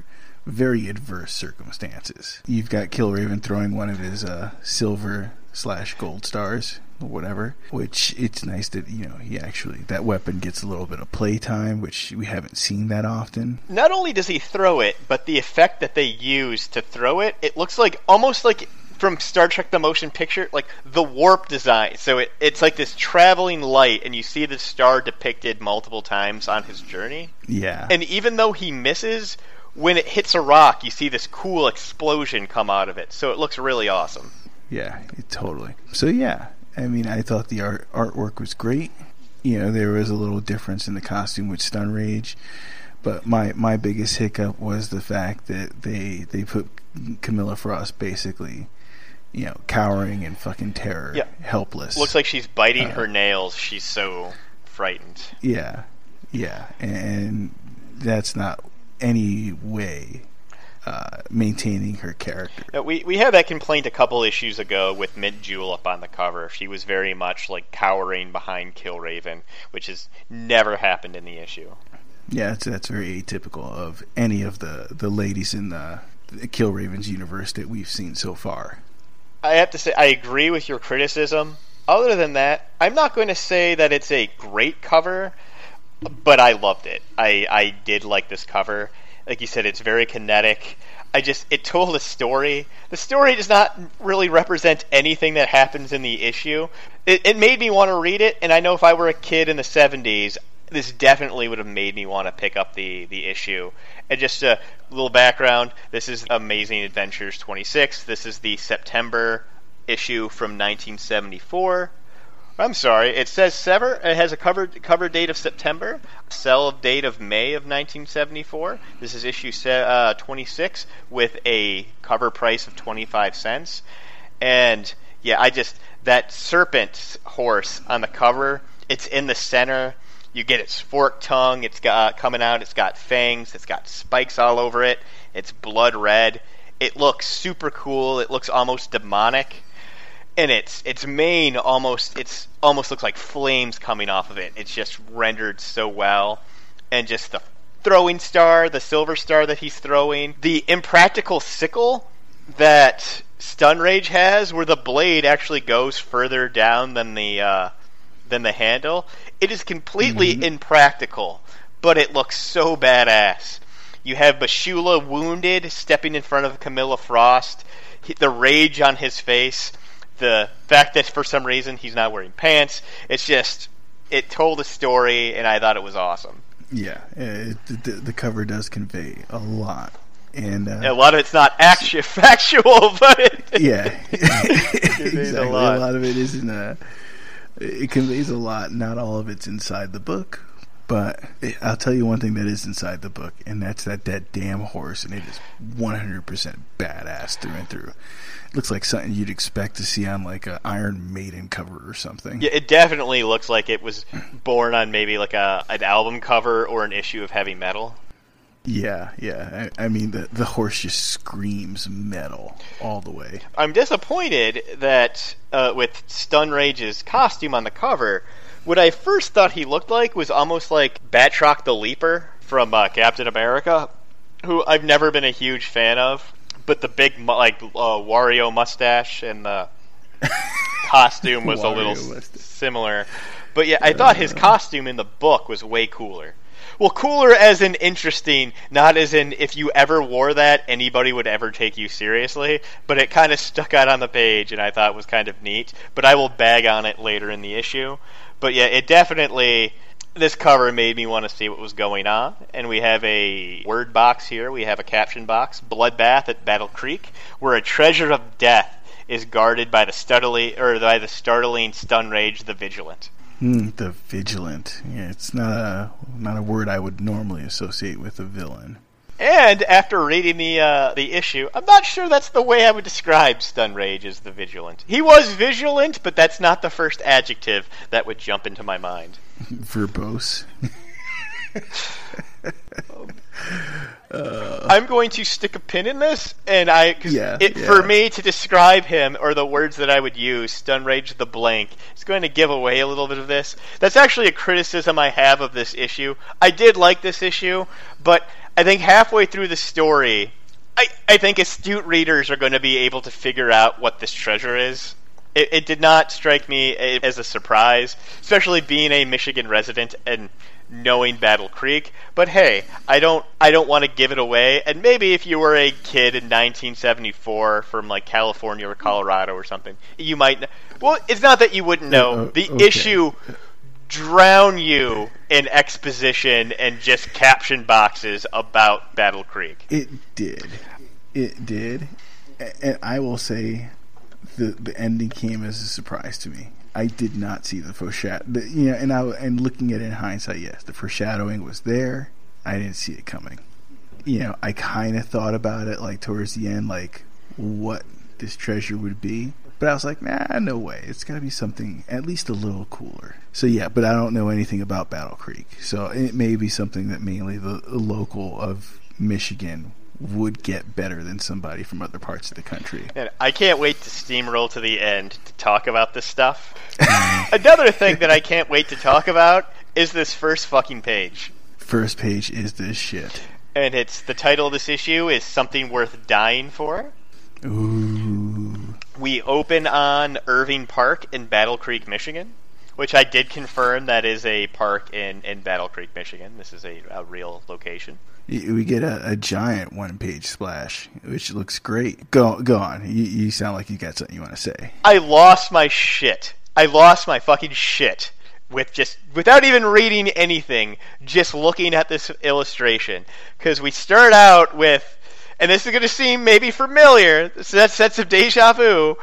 very adverse circumstances. You've got Killraven throwing one of his uh, silver slash gold stars or whatever, which it's nice that you know he actually that weapon gets a little bit of playtime, which we haven't seen that often. Not only does he throw it, but the effect that they use to throw it, it looks like almost like from Star Trek the Motion Picture, like the warp design. So it, it's like this traveling light, and you see the star depicted multiple times on his journey. Yeah, And even though he misses, when it hits a rock, you see this cool explosion come out of it. So it looks really awesome. Yeah, totally. So yeah, I mean, I thought the art artwork was great. You know, there was a little difference in the costume with Stun Rage, but my my biggest hiccup was the fact that they they put Camilla Frost basically, you know, cowering in fucking terror, Yeah. helpless. Looks like she's biting Uh, her nails. She's so frightened. yeah, yeah, and that's not any way uh, maintaining her character. We we had that complaint a couple issues ago with Mint Julep on the cover. She was very much like cowering behind Killraven, which has never happened in the issue. Yeah, that's that's very atypical of any of the the ladies in the, the Killraven's universe that we've seen so far. I have to say I agree with your criticism. Other than that, I'm not going to say that it's a great cover, but I loved it. I I did like this cover. Like you said, it's very kinetic. I just it told a story. The story does not really represent anything that happens in the issue. It, it made me want to read it, and I know if I were a kid in the '70s, this definitely would have made me want to pick up the the issue. And just a little background: this is Amazing Adventures 26. This is the September issue from 1974. I'm sorry. It says Sever. It has a cover cover date of September, sell date of May of 1974. This is issue uh, 26 with a cover price of 25 cents. And yeah, I just that serpent horse on the cover. It's in the center. You get its forked tongue. It's got coming out. It's got fangs. It's got spikes all over it. It's blood red. It looks super cool. It looks almost demonic and its its mane almost it's almost looks like flames coming off of it. It's just rendered so well, and just the throwing star, the silver star that he's throwing, the impractical sickle that Stun Rage has, where the blade actually goes further down than the uh, than the handle. It is completely mm-hmm. impractical, but it looks so badass. You have M'Shulla wounded, stepping in front of Camilla Frost. The rage on his face the fact that for some reason he's not wearing pants. It's just it told a story, and I thought it was awesome. Yeah, it, the, the, cover does convey a lot, and uh, a lot of it's not actually factual, but it, yeah, exactly. A lot. a lot. of it isn't. Uh, it conveys a lot. Not all of it's inside the book, but I'll tell you one thing that is inside the book, and that's that that damn horse, and it is 100% badass through and through looks like something you'd expect to see on like a Iron Maiden cover or something. Yeah, it definitely looks like it was born on maybe like a an album cover or an issue of heavy metal. Yeah, yeah. I, I mean, the the horse just screams metal all the way. I'm disappointed that uh, with Stun Rage's costume on the cover, what I first thought he looked like was almost like Batroc the Leaper from uh, Captain America, who I've never been a huge fan of but the big like uh, Wario mustache and the costume was a little mustache. similar. But yeah, I thought his uh. costume in the book was way cooler. Well, cooler as in interesting, not as in if you ever wore that, anybody would ever take you seriously. But it kind of stuck out on the page, and I thought was kind of neat. But I will bag on it later in the issue. But yeah, it definitely this cover made me want to see what was going on, and we have a word box here. We have a caption box: "Bloodbath at Battle Creek, where a treasure of death is guarded by the startling or by the startling stun rage, the vigilant." Mm, the vigilant. Yeah, it's not a not a word I would normally associate with a villain. And after reading the uh, the issue, I'm not sure that's the way I would describe Stun Rage as the vigilant. He was vigilant, but that's not the first adjective that would jump into my mind. Verbose. uh, I'm going to stick a pin in this, and I cause yeah, it yeah. for me to describe him or the words that I would use, stun rage the blank, is going to give away a little bit of this. That's actually a criticism I have of this issue. I did like this issue, but I think halfway through the story, I, I think astute readers are going to be able to figure out what this treasure is it, it did not strike me as a surprise, especially being a Michigan resident and knowing Battle Creek. But hey, I don't I don't want to give it away. And maybe if you were a kid in 1974 from like California or Colorado or something, you might. Well, it's not that you wouldn't know. Uh, the okay. issue drown you in exposition and just caption boxes about Battle Creek. It did. It did. And I will say the the ending came as a surprise to me. I did not see the foreshadow. You know, and I and looking at it in hindsight, yes, the foreshadowing was there. I didn't see it coming. You know, I kind of thought about it like towards the end, like what this treasure would be. But I was like, nah, no way. It's got to be something at least a little cooler. So yeah, but I don't know anything about Battle Creek. So it may be something that mainly the, the local of Michigan would get better than somebody from other parts of the country. And I can't wait to steamroll to the end to talk about this stuff. Another thing that I can't wait to talk about is this first fucking page. First page is this shit. And it's the title of this issue is Something Worth Dying For. Ooh. We open on Irving Park in Battle Creek, Michigan which I did confirm that is a park in, in Battle Creek, Michigan. This is a, a real location. We get a, a giant one page splash, which looks great. Go go on. You, you sound like you got something you want to say. I lost my shit. I lost my fucking shit with just without even reading anything, just looking at this illustration. Because we start out with, and this is going to seem maybe familiar. So that sense of deja vu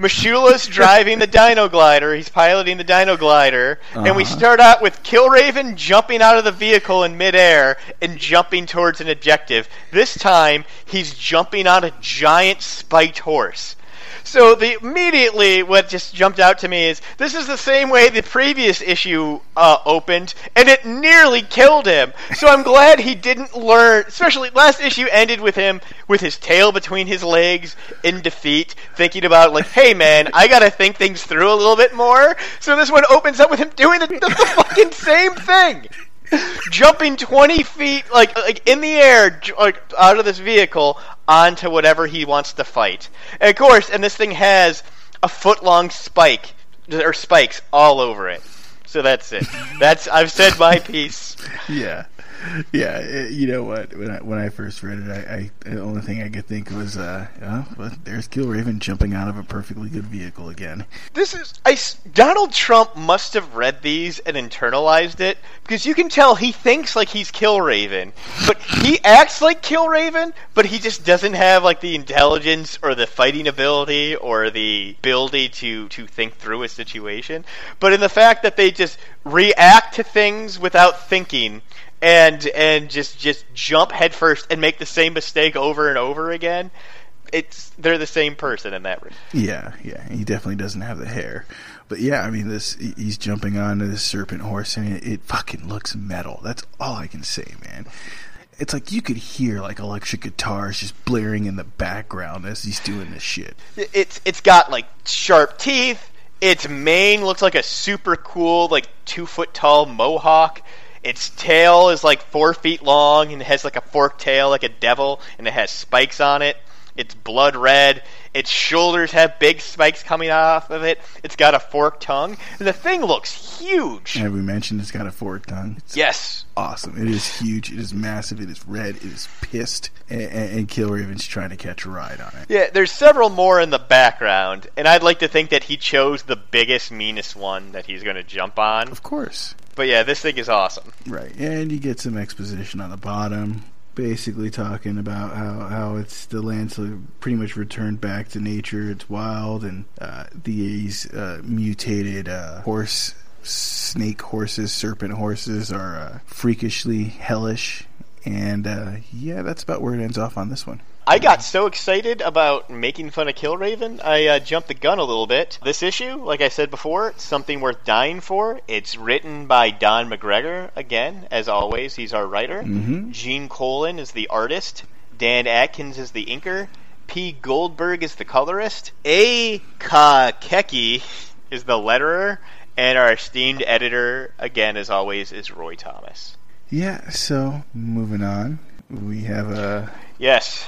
M'Shulla's driving the Dynaglider. He's piloting the Dynaglider, and we Uh-huh. start out with Killraven jumping out of the vehicle in midair and jumping towards an objective. This time, he's jumping on a giant spiked horse. So the immediately what just jumped out to me is this is the same way the previous issue uh, opened, and it nearly killed him. So I'm glad he didn't learn. Especially last issue ended with him with his tail between his legs in defeat, thinking about like, hey man, I gotta think things through a little bit more. So this one opens up with him doing the, the, the fucking same thing jumping 20 feet like like in the air like out of this vehicle onto whatever he wants to fight. And of course and this thing has a foot long spike or spikes all over it. So that's it. That's i've said my piece. Yeah, yeah. it- you know what? When I when I first read it, I, I the only thing I could think was, uh, oh, well, there's Killraven jumping out of a perfectly good vehicle again. this is I donald trump must have read these and internalized it because you can tell he thinks like he's killraven but he acts like killraven but he just doesn't have like the intelligence or the fighting ability or the ability to to think through a situation but in the fact that they just react to things without thinking and and just just jump headfirst and make the same mistake over and over again it's they're the same person in that Yeah, yeah. He definitely doesn't have the hair, but yeah, I mean, this he's jumping onto this serpent horse, and it, it fucking looks metal. That's all I can say, man. It's like you could hear like electric guitars just blaring in the background as he's doing this shit. it's it's got like sharp teeth. Its mane looks like a super cool, like two foot tall mohawk. Its tail is like four feet long and it has like a forked tail, like a devil, and it has spikes on it. It's blood red. Its shoulders have big spikes coming off of it. It's got a forked tongue. And the thing looks huge. Have we mentioned it's got a forked tongue? It's Yes. awesome. It is huge. It is massive. It is red. It is pissed, and, and, and Killraven's trying to catch a ride on it. Yeah, there's several more in the background, and I'd like to think that he chose the biggest, meanest one that he's going to jump on. Of course. But yeah, this thing is awesome. Right, and you get some exposition on the bottom, basically talking about how, how it's the land's pretty much returned back to nature. It's wild, and uh, these uh, mutated uh, horse, snake horses, serpent horses are uh, freakishly hellish. And uh, yeah, that's about where it ends off on this one. I got so excited about making fun of Killraven, I uh, jumped the gun a little bit. This issue, like I said before, it's something worth dying for. It's written by Don McGregor, again, as always, he's our writer. Mhm. Gene Colan is the artist. Dan Adkins is the inker. P. Goldberg is the colorist. A. Kakeki is the letterer. And our esteemed editor, again, as always, is Roy Thomas. Yeah, so moving on, we have a Yes.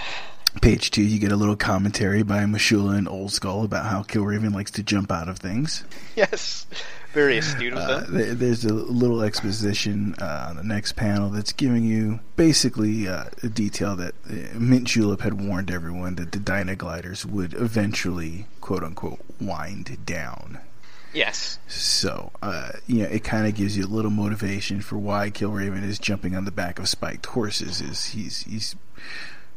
Page two. You get a little commentary by M'Shulla and Old Skull about how Killraven likes to jump out of things. Yes. Very astute of Uh, them. there- there's a little exposition uh, on the next panel that's giving you basically uh, a detail that uh, Mint Julep had warned everyone that the Dyna gliders would eventually, quote unquote, wind down. Yes. So, uh, you know, it kind of gives you a little motivation for why Killraven is jumping on the back of spiked horses. Is he's he's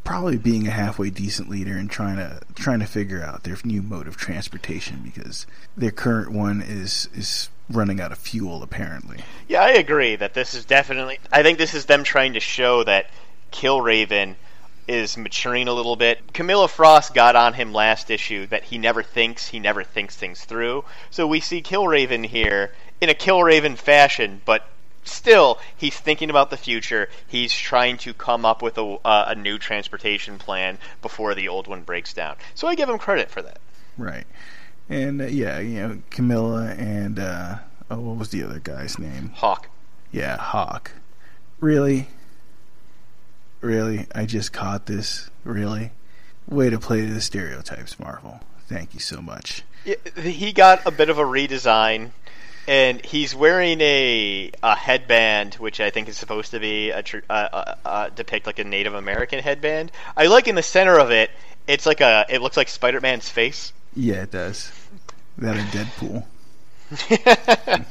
probably being a halfway decent leader and trying to trying to figure out their new mode of transportation because their current one is is running out of fuel apparently. Yeah, I agree that this is definitely. I think this is them trying to show that Killraven is maturing a little bit. Camilla Frost got on him last issue that he never thinks, he never thinks things through. So we see Killraven here in a Killraven fashion, but still he's thinking about the future. He's trying to come up with a, uh, a new transportation plan before the old one breaks down. So I give him credit for that. Right. And uh, yeah, you know, Camilla and uh oh what was the other guy's name? Hawk. Yeah, Hawk. Really? Really? I just caught this. Really? Way to play to the stereotypes, Marvel. Thank you so much. He got a bit of a redesign, and he's wearing a a headband, which I think is supposed to be a tr- uh, uh, uh, depict like a Native American headband. I like in the center of it. It's like a. It looks like Spider Man's face. Yeah, it does. That and Deadpool.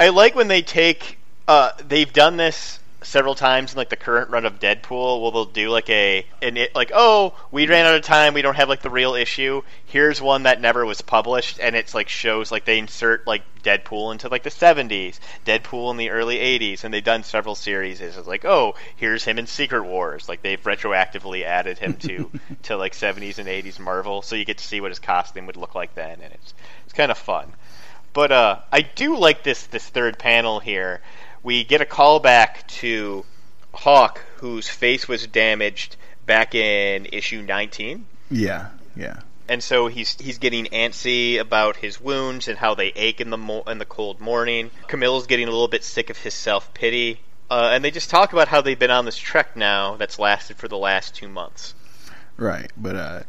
I like when they take. Uh, they've done this several times in like the current run of Deadpool, well they'll do like a and it like oh we ran out of time, we don't have like the real issue. Here's one that never was published, and it's like shows like they insert like Deadpool into like the 70s, Deadpool in the early 80s, and they've done several series. It's like oh here's him in Secret Wars, like they've retroactively added him to to like 70s and 80s Marvel, so you get to see what his costume would look like then, and it's it's kind of fun. But uh, I do like this this third panel here we get a call back to Hawk, whose face was damaged back in issue 19. Yeah, yeah. And so he's he's getting antsy about his wounds and how they ache in the mo- in the cold morning. Camille's getting a little bit sick of his self pity, uh, and they just talk about how they've been on this trek now that's lasted for the last two months. Right, but uh,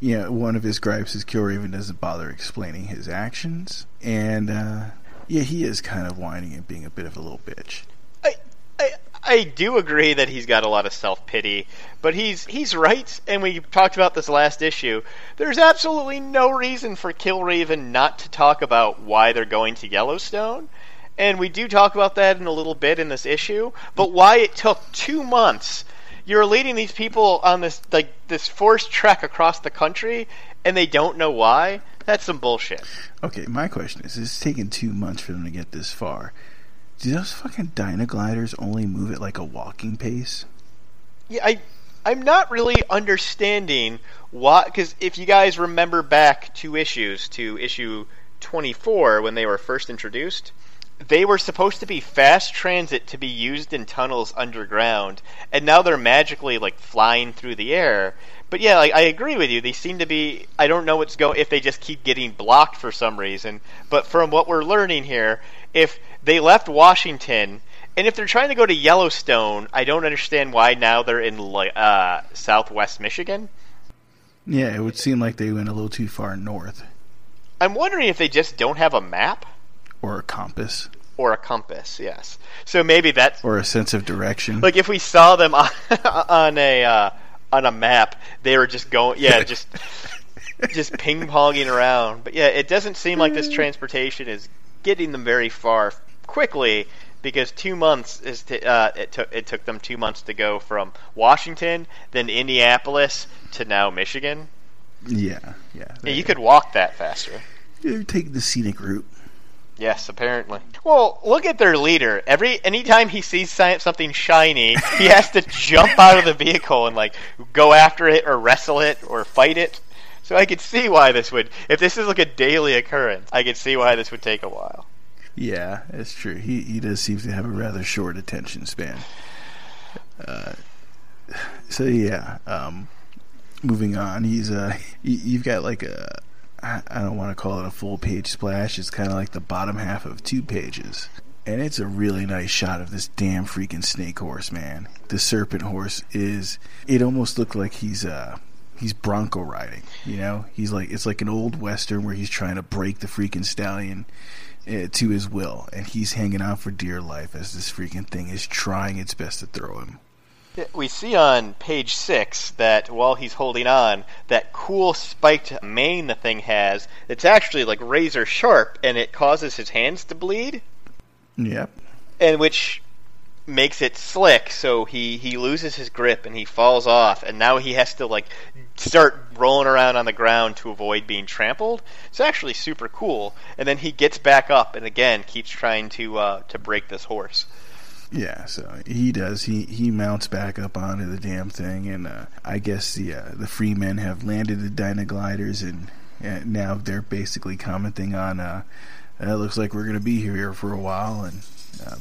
you know, one of his gripes is Killraven doesn't bother explaining his actions, and uh, yeah, he is kind of whining and being a bit of a little bitch. I, I, I do agree that he's got a lot of self pity, but he's he's right, and we talked about this last issue. There's absolutely no reason for Killraven not to talk about why they're going to Yellowstone, and we do talk about that in a little bit in this issue. But why it took two months? You're leading these people on this like this forced trek across the country, and they don't know why. That's some bullshit. Okay, my question is: It's taken two months for them to get this far. Do those fucking Dynagliders only move at like a walking pace? Yeah, I, I'm not really understanding why. Because if you guys remember back two issues to issue 24 when they were first introduced, they were supposed to be fast transit to be used in tunnels underground, and now they're magically like flying through the air. But yeah, like, I agree with you. They seem to be. I don't know what's going if they just keep getting blocked for some reason. But from what we're learning here, if they left Washington and if they're trying to go to Yellowstone, I don't understand why now they're in uh, Southwest Michigan. Yeah, it would seem like they went a little too far north. I'm wondering if they just don't have a map or a compass or a compass. Yes, so maybe that's or a sense of direction. Like if we saw them on, on a uh, on a map, they were just going, yeah, just just ping ponging around. But yeah, it doesn't seem like this transportation is getting them very far quickly because two months is to, uh, it took it took them two months to go from Washington, then Indianapolis to now Michigan. Yeah, yeah. yeah you could walk that faster. You take the scenic route. Yes, apparently. Well, look at their leader. Every anytime he sees something shiny, he has to jump out of the vehicle and like go after it or wrestle it or fight it. So I could see why this would if this is like a daily occurrence, I could see why this would take a while. Yeah, it's true. He he does seem to have a rather short attention span. Uh, so yeah, um, moving on. He's uh, you've got like a I, don't want to call it a full page splash. It's kind of like the bottom half of two pages. And it's a really nice shot of this damn freaking snake horse, man. The serpent horse is. It almost looked like he's uh he's bronco riding. You know, he's like it's like an old western where he's trying to break the freaking stallion uh, to his will, and he's hanging on for dear life as this freaking thing is trying its best to throw him. We see on page six that while he's holding on, that cool spiked mane the thing has, it's actually like razor sharp, and it causes his hands to bleed. Yep. And which makes it slick, so he he loses his grip and he falls off, and now he has to like start rolling around on the ground to avoid being trampled. It's actually super cool. And then he gets back up and again keeps trying to uh, to break this horse. Yeah, so he does. He he mounts back up onto the damn thing, and uh, I guess the uh, the free men have landed the Dynagliders, and, and now they're basically commenting on. Uh, it looks like we're gonna be here for a while, and uh,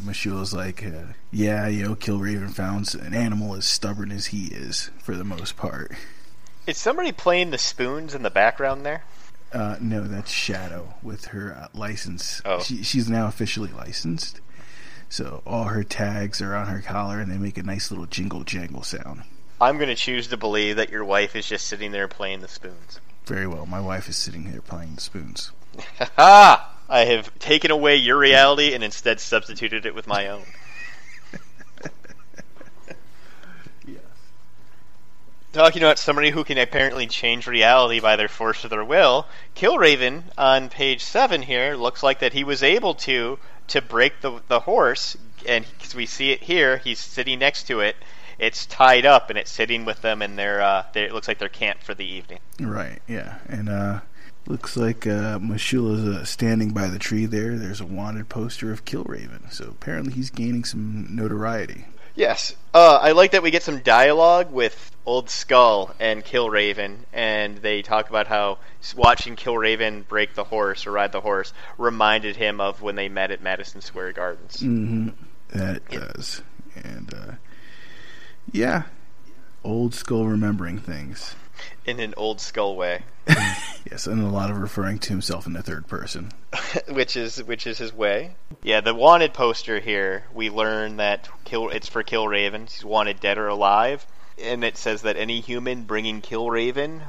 like, uh, yeah, you know, Killraven found an animal as stubborn as he is for the most part. Is somebody playing the spoons in the background there? Uh, no, that's Shadow with her uh, license. Oh. She, she's now officially licensed. So all her tags are on her collar and they make a nice little jingle jangle sound. I'm going to choose to believe that your wife is just sitting there playing the spoons. Very well. My wife is sitting here playing the spoons. Ha! I have taken away your reality and instead substituted it with my own. yes. Talking about somebody who can apparently change reality by their force of their will, Killraven on page 7 here looks like that he was able to to break the the horse and 'cause we see it here. He's sitting next to it. It's tied up and it's sitting with them, and they're, uh, they it looks like they're camped for the evening. Right, yeah. And uh looks like uh M'Shulla's uh, standing by the tree there. There's a wanted poster of Killraven. So apparently he's gaining some notoriety. Yes. Uh, I like that we get some dialogue with Old Skull and Killraven, and they talk about how watching Killraven break the horse or ride the horse reminded him of when they met at Madison Square Gardens. Mm-hmm. That it does. And uh yeah. Old skull remembering things. In an Old Skull way, Yes, and a lot of referring to himself in the third person. which is which is his way. Yeah, the wanted poster here. We learn that Kill it's for Killraven. He's wanted dead or alive, and it says that any human bringing Killraven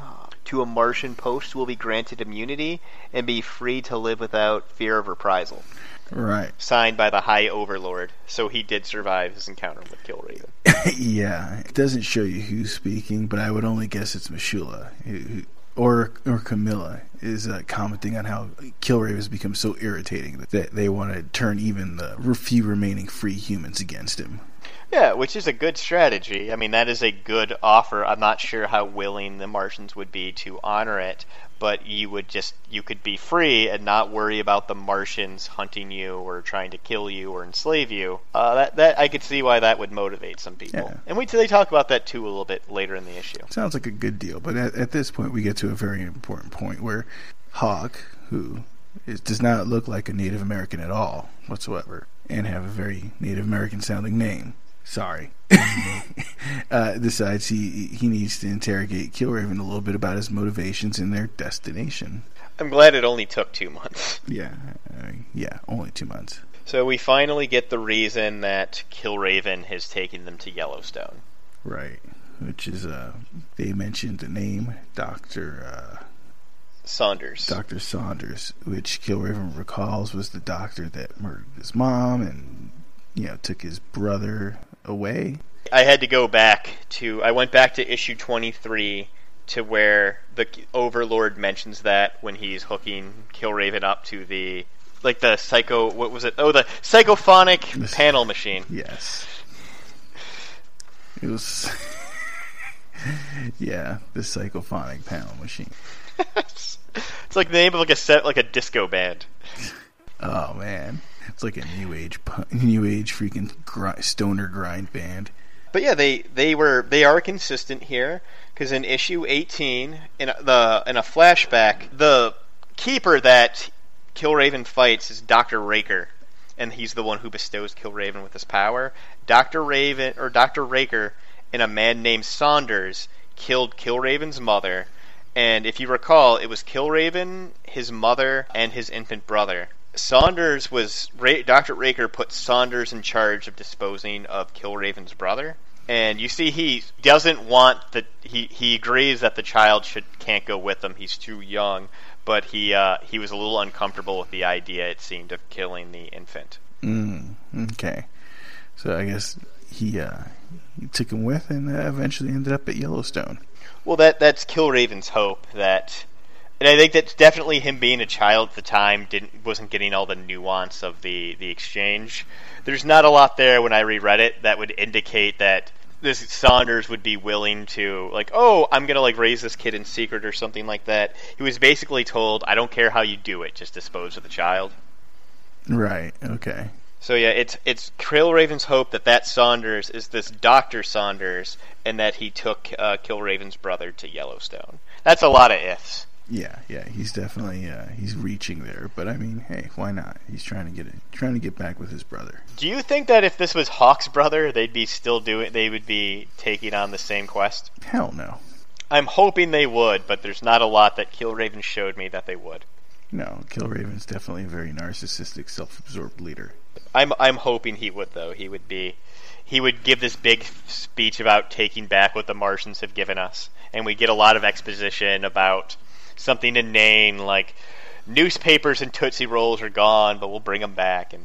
to a Martian post will be granted immunity and be free to live without fear of reprisal. Right. Signed by the High Overlord. So he did survive his encounter with Killraven. yeah, it doesn't show you who's speaking, but I would only guess it's M'Shulla who, who, or or Camilla is uh, commenting on how Killraven has become so irritating that they want to turn even the few remaining free humans against him. Yeah, which is a good strategy. I mean, that is a good offer. I'm not sure how willing the Martians would be to honor it, but you would just you could be free and not worry about the Martians hunting you or trying to kill you or enslave you. Uh, that that I could see why that would motivate some people. Yeah. And we they talk about that too a little bit later in the issue. Sounds like a good deal, but at, at this point we get to a very important point where Hawk, who is, does not look like a Native American at all whatsoever, and have a very Native American sounding name. Sorry. uh, decides he he needs to interrogate Killraven a little bit about his motivations and their destination. I'm glad it only took two months. Yeah, uh, yeah, only two months. So we finally get the reason that Killraven has taken them to Yellowstone. Right, which is uh, they mentioned the name Doctor uh, Saunders. Doctor Saunders, which Killraven recalls was the doctor that murdered his mom and you know took his brother away. I had to go back to. I went back to issue 23 to where the Overlord mentions that when he's hooking Killraven up to the like the psycho. What was it? Oh, the psychophonic This- panel machine. Yes, it was. yeah, the psychophonic panel machine. it's like the name of like a set like a disco band. Oh man, it's like a new age, new age freaking gri- stoner grind band. But yeah, they they were they are consistent here because in issue 18 in a, the in a flashback, the keeper that Killraven fights is Doctor Raker, and he's the one who bestows Killraven with his power. Doctor Raven or Doctor Raker and a man named Saunders killed Killraven's mother, and if you recall, it was Killraven, his mother, and his infant brother. Saunders was Ra- Dr. Raker put Saunders in charge of disposing of Killraven's brother, and you see he doesn't want that he he agrees that the child should can't go with him. He's too young, but he uh, he was a little uncomfortable with the idea. It seemed of killing the infant. Mm, okay, so I guess he uh, he took him with, and uh, eventually ended up at Yellowstone. Well, that that's Killraven's hope that, and I think that's definitely him being a child at the time didn't wasn't getting all the nuance of the the exchange. There's not a lot there when I reread it that would indicate that this Saunders would be willing to like, oh, I'm gonna like raise this kid in secret or something like that. He was basically told, I don't care how you do it, just dispose of the child. Right. Okay. So yeah, it's it's Killraven's hope that that Saunders is this Doctor Saunders, and that he took uh, Killraven's brother to Yellowstone. That's a lot of ifs. Yeah, yeah, he's definitely uh, he's reaching there, but I mean, hey, why not? He's trying to get it, trying to get back with his brother. Do you think that if this was Hawk's brother, they'd be still doing? They would be taking on the same quest? Hell no, I'm hoping they would, but there's not a lot that Killraven showed me that they would. no. Killraven's definitely a very narcissistic, self-absorbed leader. I'm I'm hoping he would though. He would be he would give this big speech about taking back what the Martians have given us, and we get a lot of exposition about something inane like newspapers and Tootsie Rolls are gone, but we'll bring them back, and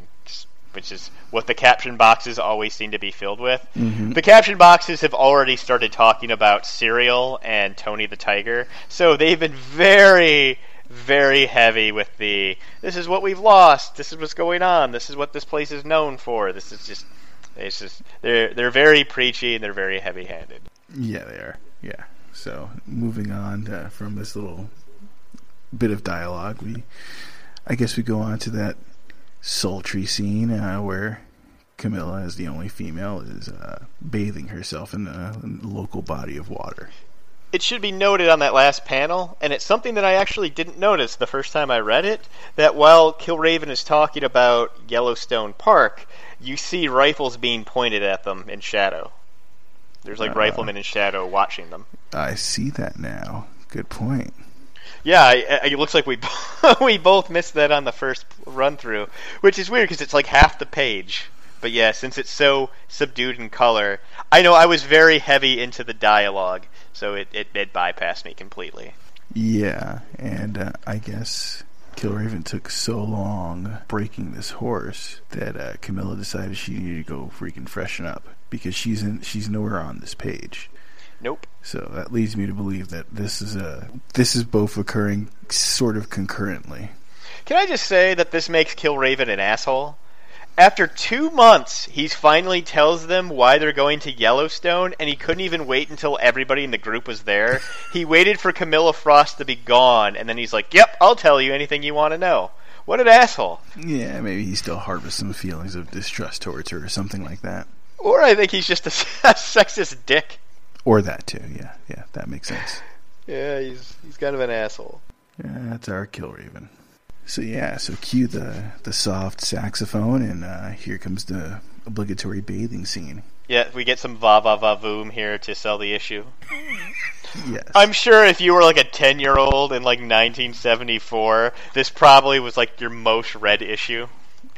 which is what the caption boxes always seem to be filled with. Mhm. The caption boxes have already started talking about cereal and Tony the Tiger, so they've been very very heavy with the this is what we've lost, this is what's going on, this is what this place is known for. This is just it's just they're they're very preachy and they're very heavy handed. Yeah, they are. Yeah. So moving on uh, from this little bit of dialogue, we I guess we go on to that sultry scene uh, where Camilla, as the only female, is uh, bathing herself in a local body of water. It should be noted on that last panel, and it's something that I actually didn't notice the first time I read it, that while Killraven is talking about Yellowstone Park, you see rifles being pointed at them in shadow. There's like Uh. riflemen in shadow watching them. I see that now. Good point. Yeah, I, I, it looks like we we both missed that on the first run through, which is weird because it's like half the page. But yeah, since it's so subdued in color, I know I was very heavy into the dialogue, so it, it, it bypassed me completely. Yeah, and uh, I guess Killraven took so long breaking this horse that uh, Camilla decided she needed to go freaking freshen up because she's in she's nowhere on this page. Nope. So that leads me to believe that this is a this is both occurring sort of concurrently. Can I just say that this makes Killraven an asshole? After two months, he finally tells them why they're going to Yellowstone, and he couldn't even wait until everybody in the group was there. he waited for Camilla Frost to be gone, and then he's like, "Yep, I'll tell you anything you want to know." What an asshole! Yeah, maybe he still harbors some feelings of distrust towards her or something like that. Or I think he's just a, a sexist dick. Or that too. Yeah, yeah, that makes sense. Yeah, he's he's kind of an asshole. Yeah, that's our Killraven. So yeah, so cue the the soft saxophone, and uh, here comes the obligatory bathing scene. Yeah, we get some va va va voom here to sell the issue. Yes, I'm sure if you were like a 10 year old in like 1974, this probably was like your most read issue.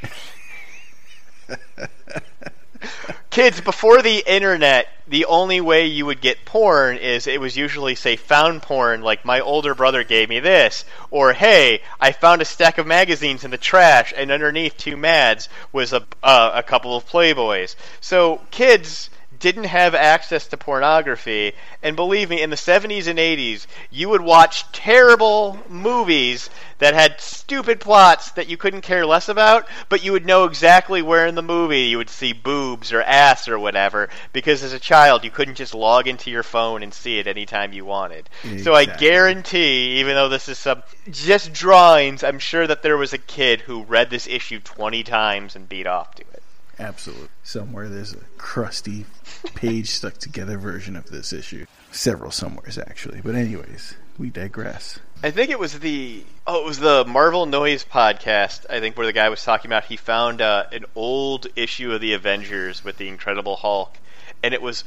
Kids, before the internet, the only way you would get porn is it was usually, say, found porn, like my older brother gave me this, or hey, I found a stack of magazines in the trash, and underneath two Mads was a, uh, a couple of Playboys. So, kids didn't have access to pornography, and believe me, in the 70s and 80s, you would watch terrible movies that had stupid plots that you couldn't care less about, but you would know exactly where in the movie you would see boobs or ass or whatever, because as a child, you couldn't just log into your phone and see it anytime you wanted. So I guarantee, even though this is some just drawings, I'm sure that there was a kid who read this issue 20 times and beat off to it. Absolutely. Somewhere there's a crusty page stuck together version of this issue. Several somewheres actually, but anyways, we digress. I think it was the oh, it was the Marvel Noise podcast. I think where the guy was talking about he found uh, an old issue of the Avengers with the Incredible Hulk, and it was.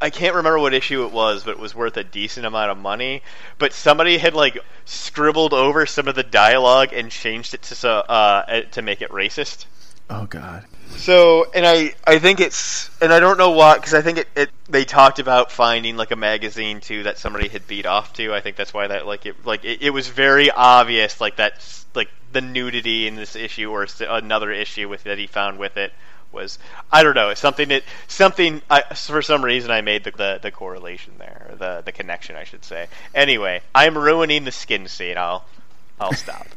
I can't remember what issue it was, but it was worth a decent amount of money. But somebody had like scribbled over some of the dialogue and changed it to so, uh, to make it racist. Oh God, So, and I, I think it's, and I don't know why, because I think it, it, they talked about finding like a magazine too that somebody had beat off to. I think that's why that, like, it, like, it, it was very obvious, like that, like the nudity in this issue or s- another issue with that he found with it was, I don't know, something that, something, I, for some reason I made the, the, the correlation there, or the, the connection, I should say. Anyway, I'm ruining the skin scene. I'll, I'll stop.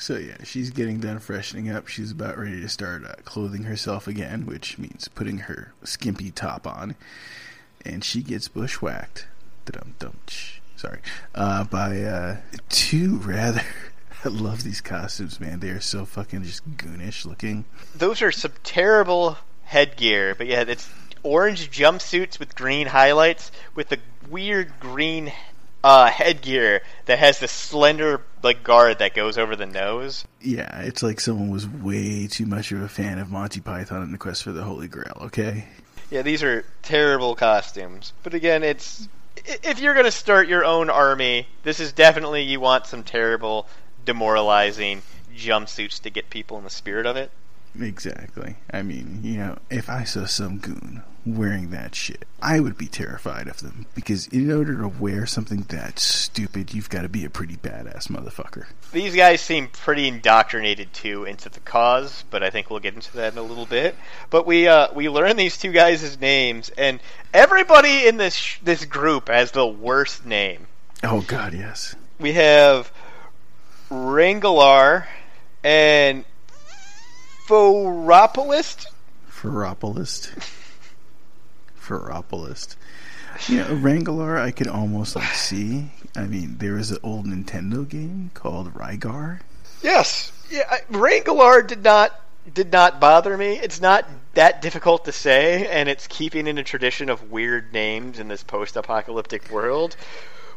So yeah, she's getting done freshening up. She's about ready to start uh, clothing herself again, which means putting her skimpy top on, and she gets bushwhacked. Dum dum. Sorry, uh, by uh, two rather. I love these costumes, man. They are so fucking just goonish looking. those are some terrible headgear, but yeah, it's orange jumpsuits with green highlights with the weird green uh, headgear that has the slender like guard that goes over the nose. Yeah, it's like someone was way too much of a fan of Monty Python and the Quest for the Holy Grail. Okay. Yeah, these are terrible costumes. But again, it's if you're going to start your own army, this is definitely you want some terrible, demoralizing jumpsuits to get people in the spirit of it. Exactly. I mean, you know, if I saw some goon wearing that shit, I would be terrified of them. Because in order to wear something that stupid, you've got to be a pretty badass motherfucker. These guys seem pretty indoctrinated too into the cause, but I think we'll get into that in a little bit. But we uh, we learn these two guys' names, and everybody in this sh- this group has the worst name. Oh god, yes. We have Rangalar and Phoropolist. Ferropolist. Yeah, Rangalar I could almost like see. I mean, there was an old Nintendo game called Rygar. Yes, yeah. I- Rangalar did not did not bother me. It's not that difficult to say, and it's keeping in a tradition of weird names in this post-apocalyptic world.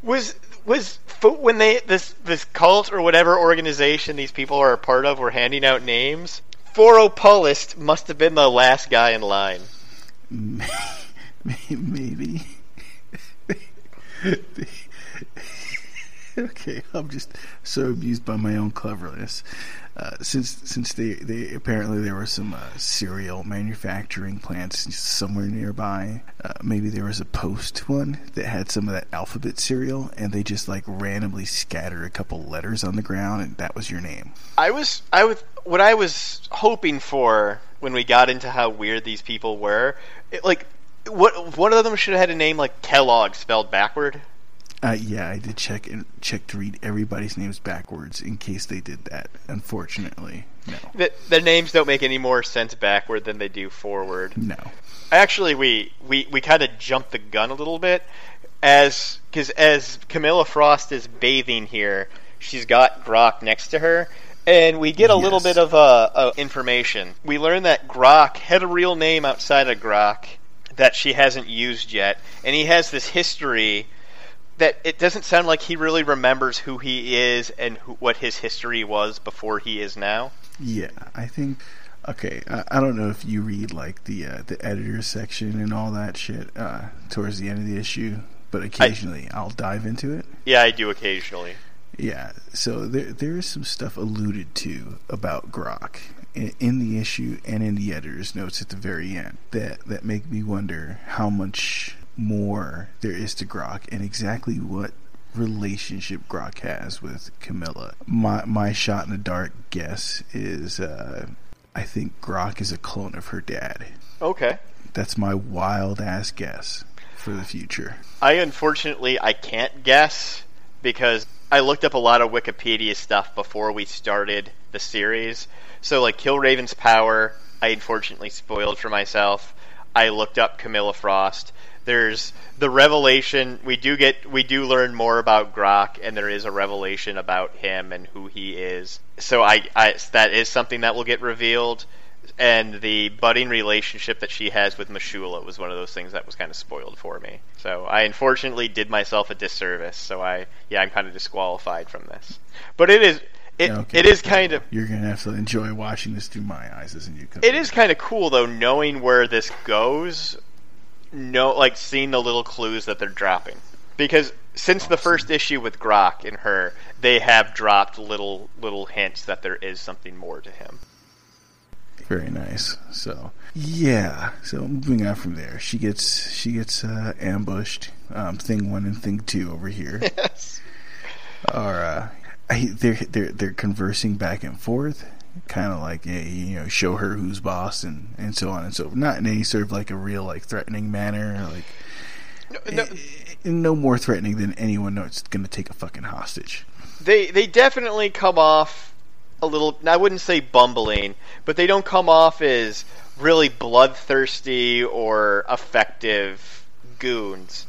Was was when they this this cult or whatever organization these people are a part of were handing out names? Phoropulist must have been the last guy in line. Maybe. okay, I'm just so amused by my own cleverness. Uh, since since they, they apparently there were some uh, cereal manufacturing plants somewhere nearby. Uh, maybe there was a post one that had some of that alphabet cereal, and they just like randomly scattered a couple letters on the ground, and that was your name. I was I was what I was hoping for when we got into how weird these people were. It, like what one of them should have had a name like Kellogg spelled backward. Uh, yeah, I did check and check to read everybody's names backwards in case they did that. Unfortunately, no, That their names don't make any more sense backward than they do forward. no. Actually, we we, we kind of jumped the gun a little bit as because as Camilla Frost is bathing here, she's got Grok next to her, and we get a little bit of uh, uh, information. We learn that Grok had a real name outside of Grok that she hasn't used yet, and he has this history that it doesn't sound like he really remembers who he is and who, what his history was before he is now. Yeah, I think. Okay, I, I don't know if you read like the uh, the editor section and all that shit uh, towards the end of the issue, but occasionally I'll dive into it. Yeah, I do occasionally. Yeah, so there there is some stuff alluded to about Grok in, in the issue and in the editor's notes at the very end that that make me wonder how much more there is to Grok and exactly what relationship Grok has with Camilla. My my shot in the dark guess is uh, I think Grok is a clone of her dad. Okay. That's my wild ass guess for the future. I unfortunately I can't guess because I looked up a lot of Wikipedia stuff before we started the series. So like Killraven's power, I unfortunately spoiled for myself. I looked up Camilla Frost. There's the revelation. We do get we do learn more about Grok, and there is a revelation about him and who he is. So I, I that is something that will get revealed. And the budding relationship that she has with M'Shulla was one of those things that was kind of spoiled for me. So I unfortunately did myself a disservice. So I yeah I'm kind of disqualified from this. But it is it Okay. it is kind of You're gonna have to enjoy watching this through my eyes, isn't you? it is kind of cool though knowing where this goes no like seeing the little clues that they're dropping because since the first issue with Grok and her they have dropped little little hints that there is something more to him Very nice. So yeah. So moving on from there, she gets she gets uh, ambushed. Um, thing one and thing two over here yes are uh, I, they're they're they're conversing back and forth, kind of like hey, you know show her who's boss and and so on and so not in any sort of like a real like threatening manner like no, eh, no more threatening than anyone that's going to take a fucking hostage. they they definitely come off a little I wouldn't say bumbling but they don't come off as really bloodthirsty or effective goons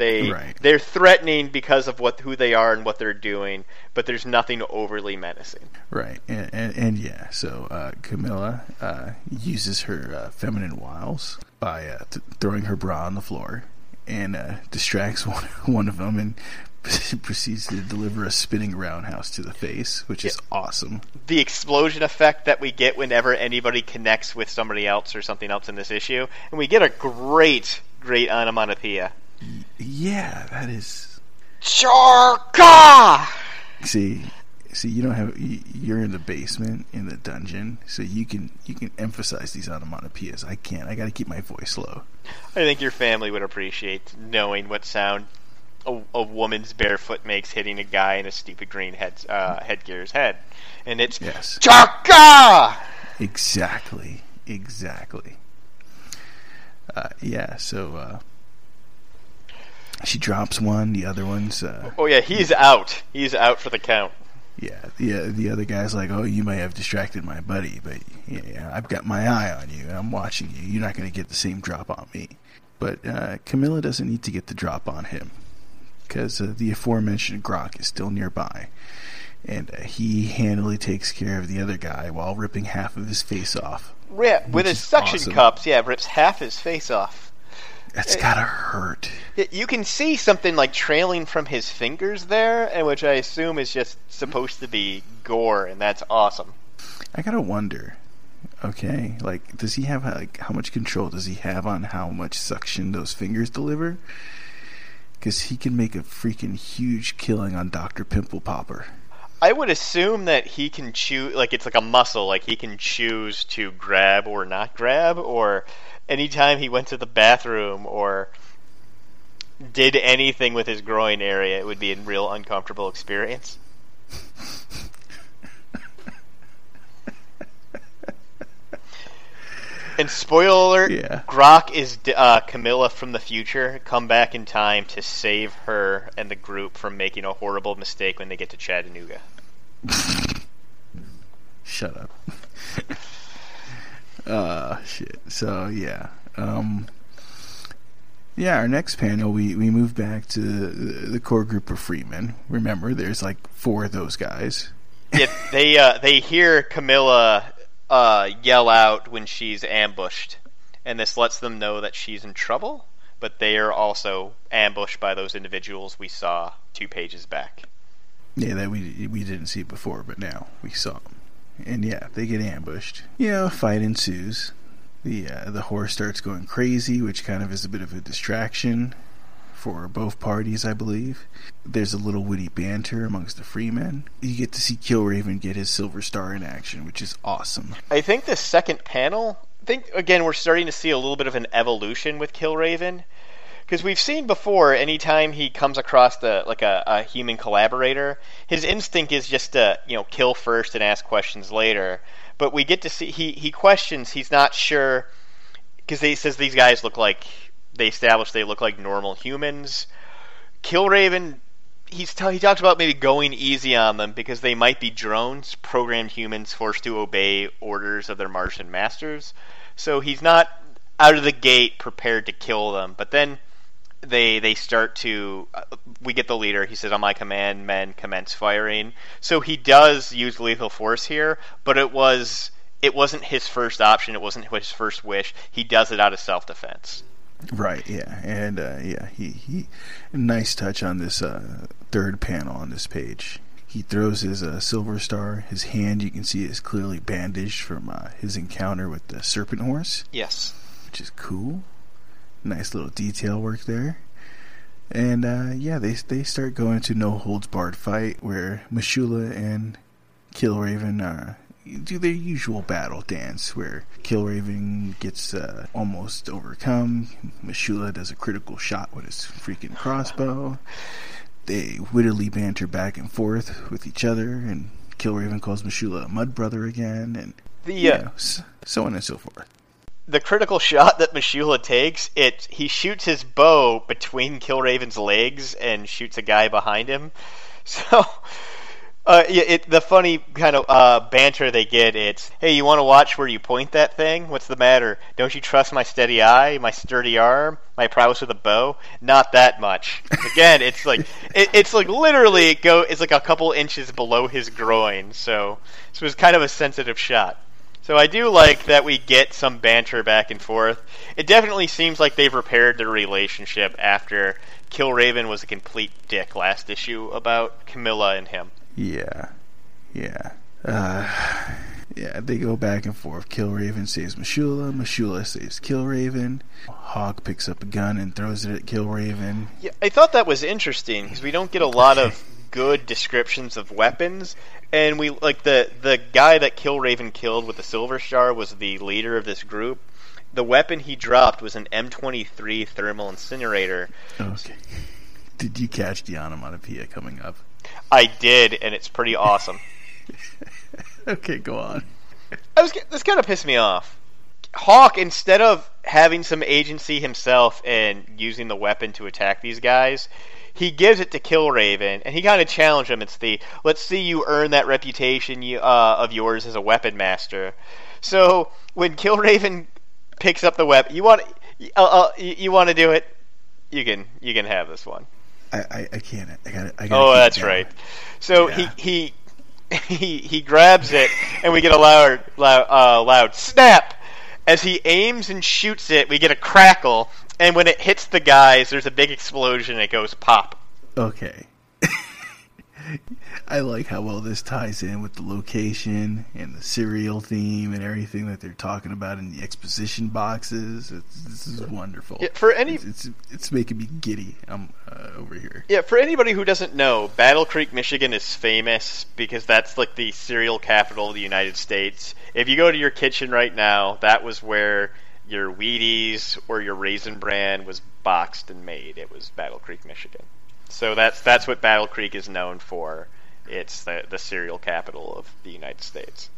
they Right. they're threatening because of what who they are and what they're doing but there's nothing overly menacing Right, and, and, and yeah, so uh, Camilla uh, uses her uh, feminine wiles by uh, th- throwing her bra on the floor and uh, distracts one, one of them and proceeds to deliver a spinning roundhouse to the face, which is awesome. the explosion effect that we get whenever anybody connects with somebody else or something else in this issue and we get a great great onomatopoeia Yeah, that is. Charka! See, see, you don't have. you- You're in the basement in the dungeon, so you can you can emphasize these onomatopoeias. I can't. I got to keep my voice low. I think your family would appreciate knowing what sound a, a woman's barefoot makes hitting a guy in a stupid green head uh, headgear's head, and it's Yes. Chaka. Exactly. Exactly. Uh, yeah. So uh, she drops one. The other one's. Uh, Oh yeah, he's out. He's out for the count. Yeah, the the other guy's like, "Oh, you may have distracted my buddy, but yeah, I've got my eye on you. I'm watching you. You're not going to get the same drop on me." But uh, Camilla doesn't need to get the drop on him because uh, the aforementioned Grok is still nearby, and uh, he handily takes care of the other guy while ripping half of his face off. Yeah, with his suction awesome. cups, yeah, rips half his face off. That's eh. gotta hurt. You can see something like trailing from his fingers there, and which I assume is just supposed to be gore, and that's awesome. I gotta wonder. Okay, like, does he have like how much control does he have on how much suction those fingers deliver? Because he can make a freaking huge killing on Doctor Pimple Popper. I would assume that he can choose, like it's like a muscle, like he can choose to grab or not grab, or anytime he went to the bathroom or did anything with his groin area, it would be a real uncomfortable experience. And spoiler alert, Yeah. Grok is uh, Camilla from the future, come back in time to save her and the group from making a horrible mistake when they get to Chattanooga. Shut up. uh shit. So yeah. Um yeah, our next panel, we, we move back to the, the core group of Freemen. Remember, there's like four of those guys. Yeah, they uh, they hear Camilla uh, yell out when she's ambushed, and this lets them know that she's in trouble. But they are also ambushed by those individuals we saw two pages back. Yeah, that we we didn't see it before, but now we saw them. And yeah, they get ambushed. You know, fight ensues. The uh, the horse starts going crazy, which kind of is a bit of a distraction for both parties, I believe. There's a little witty banter amongst the freemen. You get to see Killraven get his silver star in action, which is awesome. I think the second panel. I think again we're starting to see a little bit of an evolution with Killraven, because we've seen before. Anytime he comes across the like a, a human collaborator, his instinct is just to you know kill first and ask questions later. But we get to see he he questions. He's not sure because he says these guys look like they establish they look like normal humans. Killraven he's t- he talks about maybe going easy on them because they might be drones, programmed humans forced to obey orders of their Martian masters. So he's not out of the gate prepared to kill them. But then they they start to uh, we get the leader. He says, "On my command, men commence firing." So he does use lethal force here, but it was it wasn't his first option. It wasn't his first wish. He does it out of self defense. Right, yeah, and uh, yeah, he, he nice touch on this uh, third panel on this page. He throws his uh, silver star. His hand, you can see, is clearly bandaged from uh, his encounter with the serpent horse, Yes. which is cool. Nice little detail work there. And uh, yeah, they they start going to no holds barred fight where M'Shulla and Killraven uh, do their usual battle dance where Killraven gets uh, almost overcome. M'Shulla does a critical shot with his freaking crossbow. They wittily banter back and forth with each other, and Killraven calls M'Shulla a mud brother again, and The you uh, know, so on and so forth. the critical shot that M'Shulla takes, it he shoots his bow between Killraven's legs and shoots a guy behind him. So, uh, it, the funny kind of uh, banter they get, it's, hey, you want to watch where you point that thing? What's the matter? Don't you trust my steady eye, my sturdy arm, my prowess with a bow? Not that much. Again, it's like it, it's like literally it go it's like a couple inches below his groin. So this was kind of a sensitive shot. So I do like that we get some banter back and forth. It definitely seems like they've repaired their relationship after Killraven was a complete dick last issue about Camilla and him. Yeah, yeah, uh, yeah. They go back and forth. Killraven saves M'Shulla. M'Shulla saves Killraven. Hawk picks up a gun and throws it at Killraven. Yeah, I thought that was interesting because we don't get a lot of good descriptions of weapons, and we like the the guy that Killraven killed with the Silver Star was the leader of this group. The weapon he dropped was an M23 thermal incinerator. Okay. Did you catch the onomatopoeia coming up? I did, and it's pretty awesome. Okay, go on. I was this kind of pissed me off. Hawk, instead of having some agency himself and using the weapon to attack these guys, he gives it to Killraven, and he kind of challenged him. It's the let's see you earn that reputation you, uh, of yours as a weapon master. So when Killraven picks up the weapon, you want uh, uh, you, you want to do it, you can you can have this one. I, I, I can't. I got it Oh, that's down. right. So Yeah. he he he he grabs it, and we get a loud loud uh, loud snap as he aims and shoots it. We get a crackle, and when it hits the guys, there's a big explosion. and It goes pop. Okay. I like how well this ties in with the location and the serial theme and everything that they're talking about in the exposition boxes. It's, this is wonderful. Yeah, for any It's, it's it's making me giddy. I'm uh, over here. Yeah, for anybody who doesn't know, Battle Creek, Michigan is famous because that's like the cereal capital of the United States. If you go to your kitchen right now, that was where your Wheaties or your Raisin Bran was boxed and made. It was Battle Creek, Michigan. So that's that's what Battle Creek is known for. It's the the cereal capital of the United States.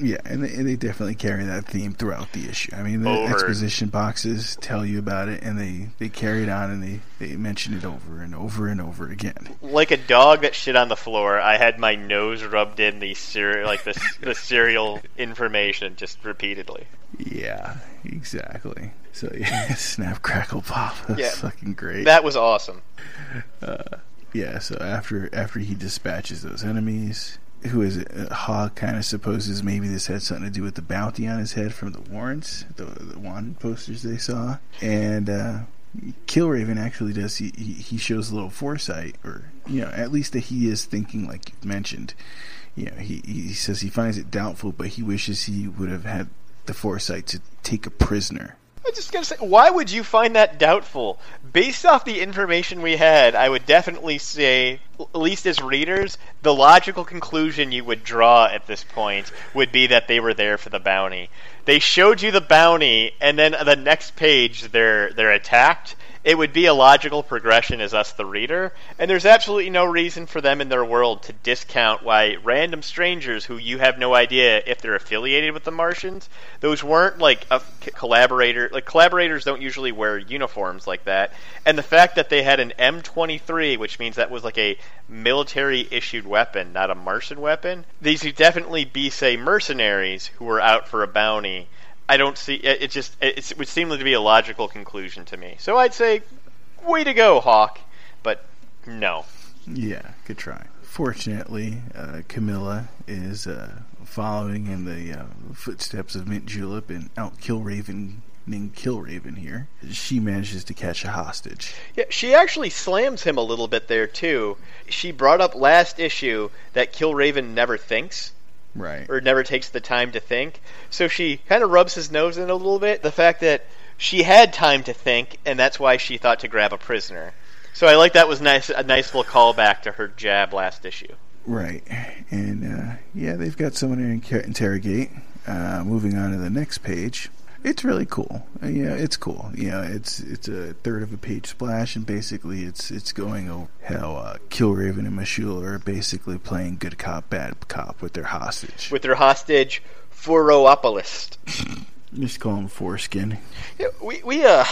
Yeah, and they, and they definitely carry that theme throughout the issue. I mean, the Over. exposition boxes tell you about it, and they they carry it on and they they mention it over and over and over again. Like a dog that shit on the floor, I had my nose rubbed in the cereal, like the the cereal information just repeatedly. Yeah, exactly. So yeah, snap crackle pop. That's Yeah. fucking great. That was awesome. Uh, yeah, so after after he dispatches those enemies, who is it? Uh, Hawk kind of supposes maybe this had something to do with the bounty on his head from the warrants, the, the wanted posters they saw, and uh, Killraven actually does. He, he shows a little foresight, or you know, at least that he is thinking, like you've mentioned. You know, he he says he finds it doubtful, but he wishes he would have had the foresight to take a prisoner. I just gotta say, why would you find that doubtful? Based off the information we had, I would definitely say, at least as readers, the logical conclusion you would draw at this point would be that they were there for the bounty. They showed you the bounty, and then the next page they're they're attacked. It would be a logical progression as us, the reader, and there's absolutely no reason for them in their world to discount why random strangers who you have no idea if they're affiliated with the Martians. Those weren't like a collaborator. Like collaborators don't usually wear uniforms like that, and the fact that they had an M23, which means that was like a military issued weapon, not a Martian weapon. These would definitely be say mercenaries who were out for a bounty. I don't see it. It just it, it would seem to be a logical conclusion to me. So I'd say, way to go, Hawk. But no. Yeah, good try. Fortunately, uh, Camilla is uh, following in the uh, footsteps of Mint Julep and out Killraven named Killraven here. She manages to catch a hostage. Yeah, she actually slams him a little bit there too. She brought up last issue that Killraven never thinks Right. or never takes the time to think. So she kind of rubs his nose in a little bit. The fact that she had time to think, and that's why she thought to grab a prisoner. So I like that was nice, a nice little callback to her jab last issue. Right. And uh, yeah, they've got someone to inter- interrogate. Uh, moving on to the next page. It's really cool. Yeah, it's cool. Know, it's it's a third of a page splash, and basically it's it's going over how uh, Killraven and M'Shulla are basically playing good cop, bad cop with their hostage. With their hostage, Furoopolis. Just call him Foreskin. Yeah, we we uh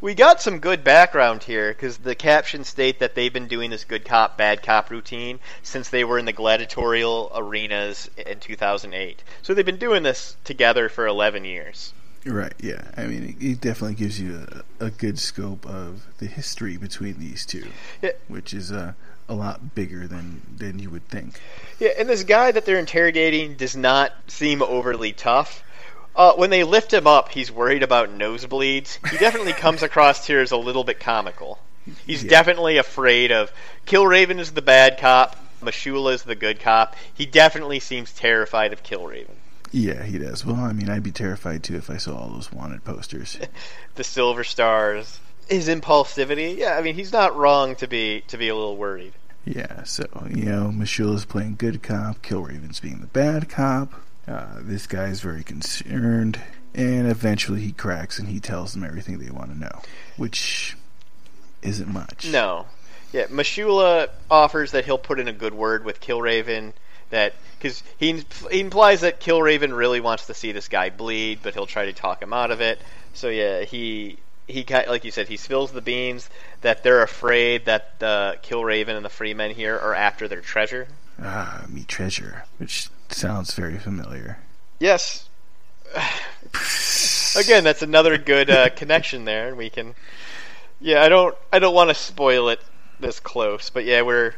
we got some good background here because the captions state that they've been doing this good cop bad cop routine since they were in the gladiatorial arenas in 2008. So they've been doing this together for 11 years. Right, yeah. I mean, it, it definitely gives you a, a good scope of the history between these two, Yeah. which is uh, a lot bigger than, than you would think. Yeah, and this guy that they're interrogating does not seem overly tough. Uh, when they lift him up, he's worried about nosebleeds. He definitely comes across here as a little bit comical. He's Yeah. definitely afraid of Killraven is the bad cop, M'Shulla is the good cop. He definitely seems terrified of Killraven. Yeah, he does. Well, I mean, I'd be terrified too if I saw all those wanted posters. The Silver Stars, his impulsivity. Yeah, I mean he's not wrong to be to be a little worried. Yeah, so, you know, M'Shulla's playing good cop, Killraven's being the bad cop. Uh, this is very concerned, and eventually he cracks and he tells them everything they want to know, which isn't much. No. Yeah, M'Shulla offers that he'll put in a good word with Killraven. That because he, he implies that Killraven really wants to see this guy bleed, but he'll try to talk him out of it. So yeah, he he like you said he spills the beans that they're afraid that the Killraven and the Freemen here are after their treasure. Ah, me treasure, which sounds very familiar. Yes. Again, that's another good uh, connection there, and we can. Yeah, I don't. I don't want to spoil it this close, but yeah, we're.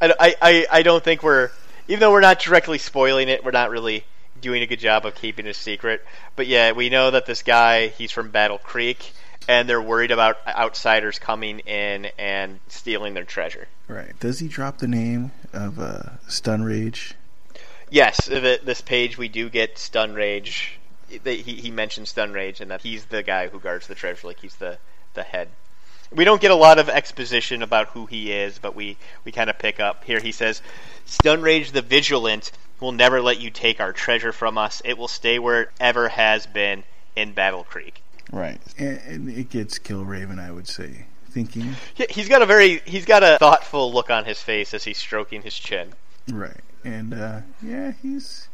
I, I, I don't think we're. Even though we're not directly spoiling it, we're not really doing a good job of keeping it a secret. But yeah, we know that this guy, he's from Battle Creek, and they're worried about outsiders coming in and stealing their treasure. Right. Does he drop the name of uh, Stun Rage? Yes, th- this page we do get Stun Rage. He, he mentions Stun Rage and that he's the guy who guards the treasure, like he's the, the head. We don't get a lot of exposition about who he is, but we, we kind of pick up. Here he says, Stun Rage the Vigilant will never let you take our treasure from us. It will stay where it ever has been in Battle Creek. Right. And, and it gets Killraven, I would say. Thinking. Yeah, he's got a very he's got a thoughtful look on his face as he's stroking his chin. Right. And uh, yeah, he's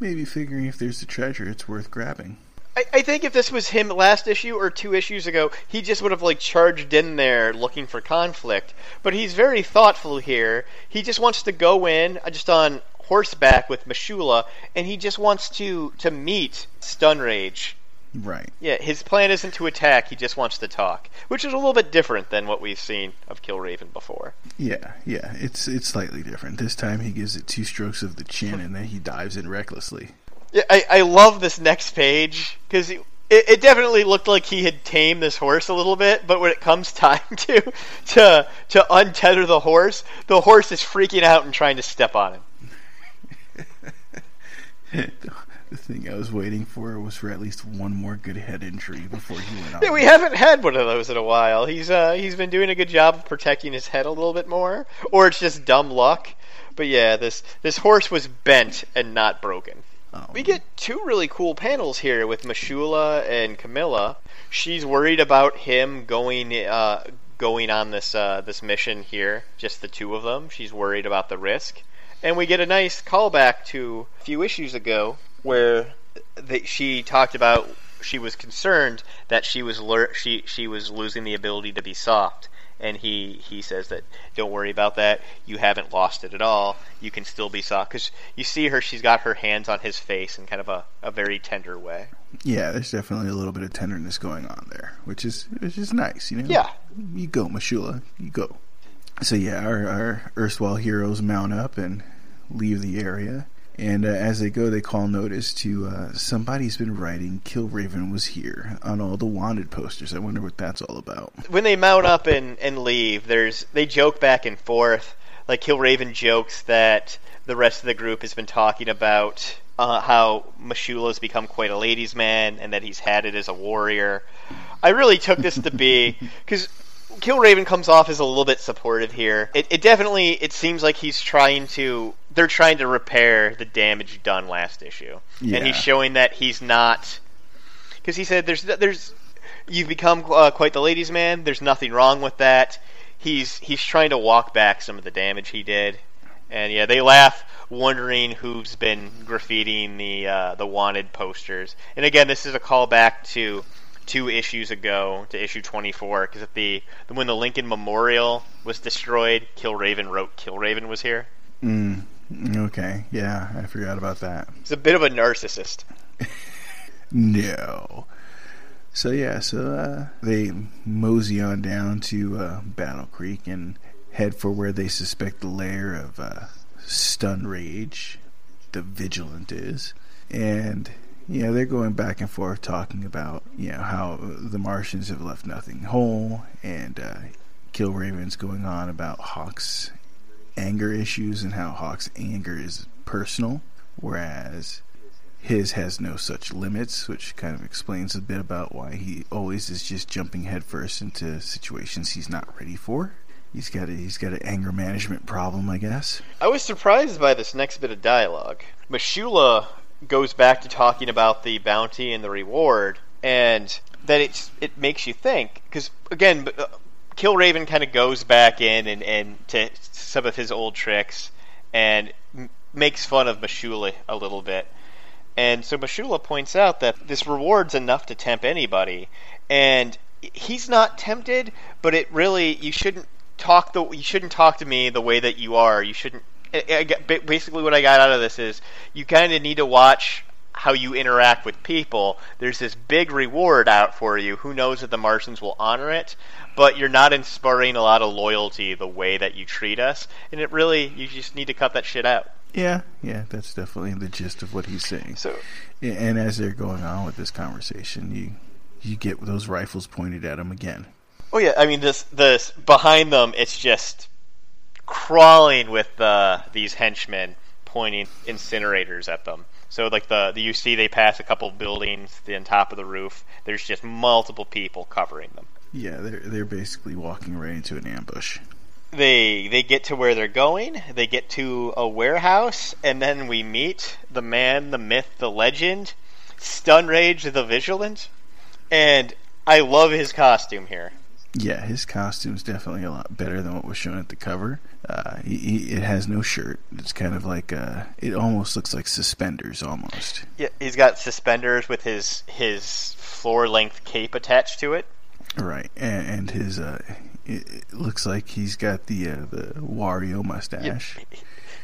maybe figuring if there's a treasure it's worth grabbing. I, I think if this was him last issue or two issues ago, he just would have like charged in there looking for conflict. But he's very thoughtful here. He just wants to go in uh, just on horseback with M'Shulla, and he just wants to to meet Stun Rage. Right. Yeah, his plan isn't to attack; he just wants to talk, which is a little bit different than what we've seen of Killraven before. Yeah, yeah, it's it's slightly different. This time he gives it two strokes of the chin, and then he dives in recklessly. Yeah, I, I love this next page because it, it definitely looked like he had tamed this horse a little bit, but when it comes time to to to untether the horse, the horse is freaking out and trying to step on him. the thing I was waiting for was for at least one more good head injury before he went on. Yeah, we haven't had one of those in a while. He's uh, he's been doing a good job of protecting his head a little bit more, or it's just dumb luck. But yeah, this this horse was bent and not broken. Oh. We get two really cool panels here with M'Shulla and Camilla. She's worried about him going uh, going on this uh, this mission here, just the two of them. She's worried about the risk. And we get a nice callback to a few issues ago where they, she talked about she was concerned that she was lear- she she was losing the ability to be soft. And he he says that don't worry about that. You haven't lost it at all. You can still be soft. Because you see her she's got her hands on his face in kind of a, a very tender way. Yeah there's definitely a little bit of tenderness going on there which is which is nice you know? Yeah. You go M'Shulla you go. So yeah our, our erstwhile heroes mount up and leave the area and uh, as they go, they call notice to uh, somebody's been writing "Killraven was here" on all the wanted posters. I wonder what that's all about. When they mount up and, and leave, there's they joke back and forth. Like Killraven jokes that the rest of the group has been talking about uh, how M'Shulla's become quite a ladies' man and that he's had it as a warrior. I really took this to be because Killraven comes off as a little bit supportive here. It, it definitely it seems like he's trying to they're trying to repair the damage done last issue, yeah. and he's showing that he's not because he said there's there's you've become uh, quite the ladies' man. There's nothing wrong with that. He's he's trying to walk back some of the damage he did, and yeah, they laugh, wondering who's been graffitiing the uh, the wanted posters. And again, this is a callback to two issues ago to issue 24 because the when the Lincoln Memorial was destroyed, Killraven wrote Killraven was here. Mm, okay, yeah, I forgot about that. He's a bit of a narcissist. no. So yeah, so uh, they mosey on down to uh, Battle Creek and head for where they suspect the lair of uh, Stun Rage, the Vigilant is, and yeah, they're going back and forth talking about you know how the Martians have left nothing whole, and uh, Killraven's going on about Hawk's anger issues and how Hawk's anger is personal, whereas his has no such limits, which kind of explains a bit about why he always is just jumping headfirst into situations he's not ready for. He's got a, he's got an anger management problem, I guess. I was surprised by this next bit of dialogue. M'Shulla goes back to talking about the bounty and the reward, and that it's it makes you think because again, uh, Killraven kind of goes back in and, and to some of his old tricks and m- makes fun of M'Shulla a little bit. And so M'Shulla points out that this reward's enough to tempt anybody, and he's not tempted, but it really you shouldn't talk the you shouldn't talk to me the way that you are. You shouldn't. I, I basically, what I got out of this is you kind of need to watch how you interact with people. There's this big reward out for you. Who knows if the Martians will honor it? But you're not inspiring a lot of loyalty the way that you treat us, and it really you just need to cut that shit out. Yeah, yeah, that's definitely the gist of what he's saying. So And as they're going on with this conversation, you you get those rifles pointed at him again. Oh yeah, I mean this this behind them it's just crawling with uh, these henchmen pointing incinerators at them. So like the, the you see they pass a couple of buildings on top of the roof. There's just multiple people covering them. Yeah, they're they're basically walking right into an ambush. They they get to where they're going. They get to a warehouse, and then we meet the man, the myth, the legend, Stun Rage the Vigilant, and I love his costume here. Yeah, his costume's definitely a lot better than what was shown at the cover. Uh, he, he, it has no shirt. It's kind of like uh, it almost looks like suspenders, almost. Yeah, he's got suspenders with his his floor length cape attached to it. Right, and, and his uh, it, it looks like he's got the uh, the Wario mustache.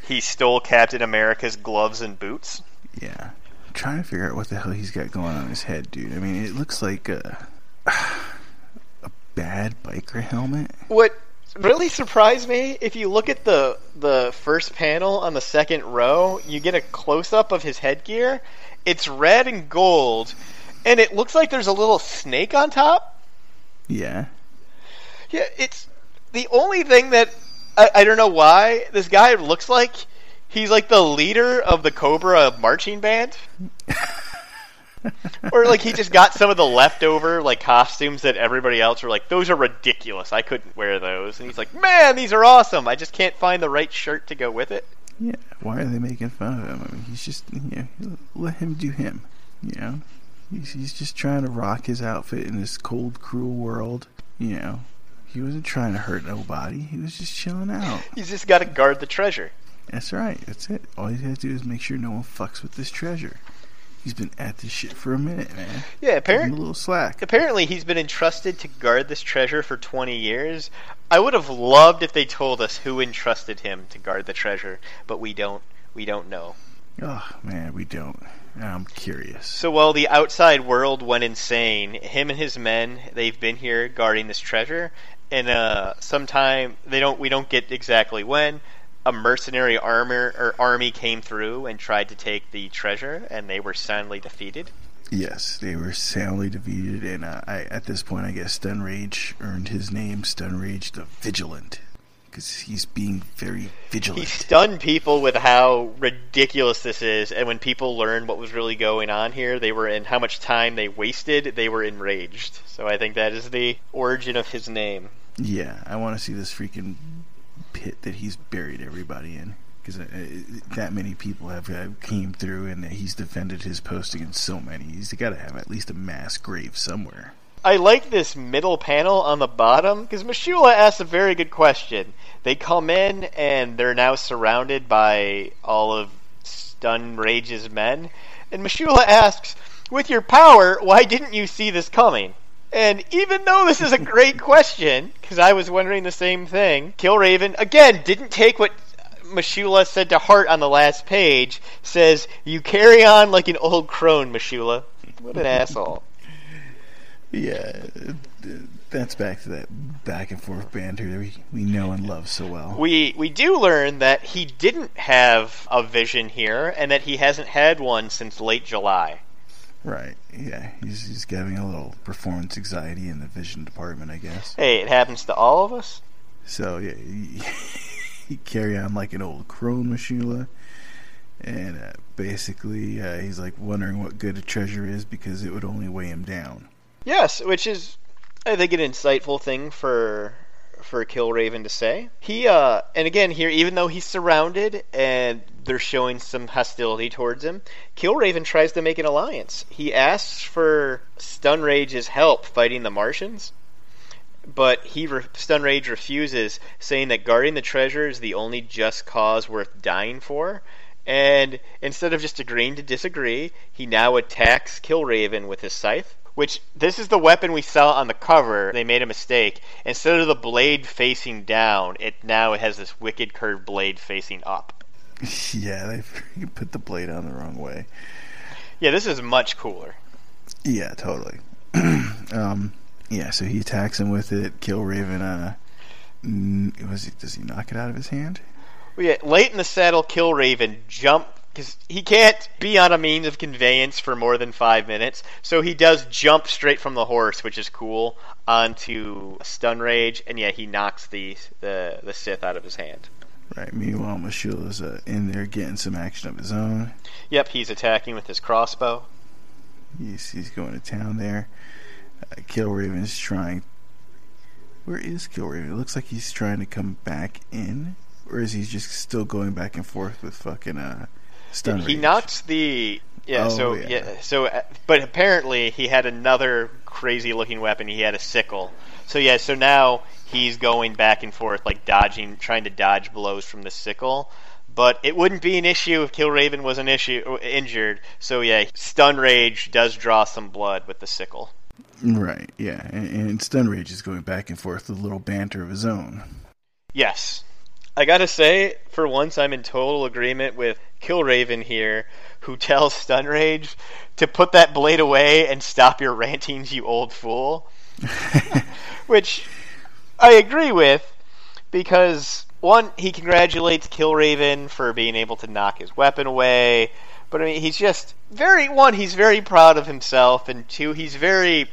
He stole Captain America's gloves and boots. Yeah. I'm trying to figure out what the hell he's got going on his head, dude. I mean, it looks like a, a bad biker helmet. What really surprised me, if you look at the the first panel on the second row, you get a close up of his headgear. It's red and gold, and it looks like there's a little snake on top. Yeah. Yeah, it's the only thing that I, I don't know why this guy looks like he's like the leader of the Cobra marching band. or like he just got some of the leftover like costumes that everybody else were like those are ridiculous. I couldn't wear those. And he's like, "Man, these are awesome. I just can't find the right shirt to go with it." Yeah. Why are they making fun of him? I mean, he's just, you know, let him do him. You know? He's, he's just trying to rock his outfit in this cold, cruel world. You know? He wasn't trying to hurt nobody. He was just chilling out. He's just got to guard the treasure. That's right. That's it. All he's got to do is make sure no one fucks with this treasure. He's been at this shit for a minute, man. Yeah, him a little slack. apparently he's been entrusted to guard this treasure for 20 years. I would have loved if they told us who entrusted him to guard the treasure, but we don't we don't know. Oh, man, we don't. I'm curious. So while the outside world went insane, him and his men, they've been here guarding this treasure and uh sometime they don't we don't get exactly when a mercenary armor or army came through and tried to take the treasure and they were soundly defeated. Yes, they were soundly defeated, and uh, I, at this point, I guess Stun Rage earned his name, Stun Rage the Vigilant, because he's being very vigilant. He stunned people with how ridiculous this is, and when people learned what was really going on here, they were in how much time they wasted, they were enraged. So I think that is the origin of his name. yeah, I want to see this freaking pit that he's buried everybody in, because uh, that many people have uh, came through, and he's defended his post against so many. He's got to have at least a mass grave somewhere. I like this middle panel on the bottom because M'Shulla asks a very good question. They come in and they're now surrounded by all of Stun Rage's men, and M'Shulla asks, "With your power, why didn't you see this coming?" And even though this is a great question, because I was wondering the same thing, Killraven again didn't take what M'Shulla said to heart on the last page. Says, "You carry on like an old crone, M'Shulla." What an asshole. Yeah, that's back to that back and forth banter that we, we know and love so well. We we do learn that he didn't have a vision here, and that he hasn't had one since late July. Right. Yeah. He's he's having a little performance anxiety in the vision department, I guess. Hey, it happens to all of us. So yeah, he, he carry on like an old crone M'Shulla, and uh, basically uh, he's like wondering what good a treasure is because it would only weigh him down. Yes, which is, I think, an insightful thing for for Killraven to say. He uh, and again here, even though he's surrounded and they're showing some hostility towards him, Killraven tries to make an alliance. He asks for Stun Rage's help fighting the Martians. But he re- Stun Rage refuses, saying that guarding the treasure is the only just cause worth dying for. And instead of just agreeing to disagree, he now attacks Killraven with his scythe. Which this is the weapon we saw on the cover. They made a mistake. Instead of the blade facing down, it now has this wicked curved blade facing up. yeah, they put the blade on the wrong way. Yeah, this is much cooler. Yeah, totally. um, yeah, so he attacks him with it. Killraven. Uh, mm, was he, does he knock it out of his hand? Well, yeah, late in the saddle, Killraven jump because he can't be on a means of conveyance for more than five minutes. So he does jump straight from the horse, which is cool, onto Stun Rage, and yeah, he knocks the the, the Sith out of his hand. Right. Meanwhile, M'Shulla's uh, in there getting some action of his own. Yep, he's attacking with his crossbow. He's he's going to town there. Uh, Killraven's trying. Where is Killraven? It looks like he's trying to come back in, or is he just still going back and forth with fucking uh, stun? He rage? knocks the yeah. Oh, so yeah. yeah. So uh, but apparently he had another crazy looking weapon. He had a sickle. So yeah. So now he's going back and forth like dodging, trying to dodge blows from the sickle. But it wouldn't be an issue if Killraven was an issue uh, injured. So yeah, stun rage does draw some blood with the sickle. Right. Yeah, and, and Stun Rage is going back and forth with a little banter of his own. Yes. I gotta say, for once, I'm in total agreement with Killraven here, who tells Stun Rage to put that blade away and stop your rantings, you old fool. Which I agree with, because, one, he congratulates Killraven for being able to knock his weapon away, but I mean, he's just very, one, he's very proud of himself, and two, he's very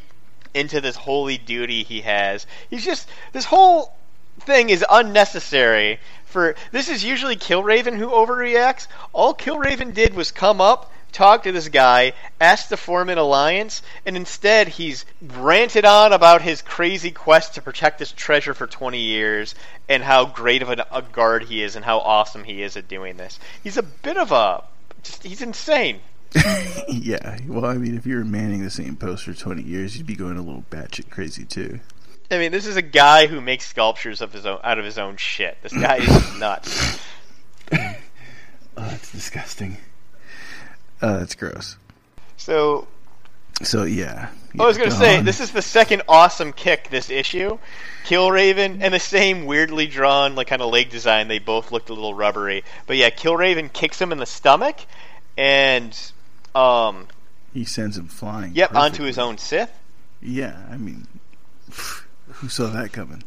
into this holy duty he has. He's just, this whole thing is unnecessary for this is usually Killraven who overreacts. All Killraven did was come up, talk to this guy, ask to form an alliance, and instead he's ranted on about his crazy quest to protect this treasure for 20 years and how great of a, a guard he is and how awesome he is at doing this. He's a bit of a just, he's insane. yeah. Well, I mean, if you were manning the same post for 20 years, you'd be going a little batshit crazy too. I mean, this is a guy who makes sculptures of his own out of his own shit. This guy is nuts. Oh, that's disgusting. Oh, that's gross. So So yeah. I was gonna say Dawn. this is the second awesome kick this issue. Killraven and the same weirdly drawn like kind of leg design. They both looked a little rubbery, but yeah, Killraven kicks him in the stomach, and um, he sends him flying. yep, onto his own Sith. Yeah, I mean, who saw that coming?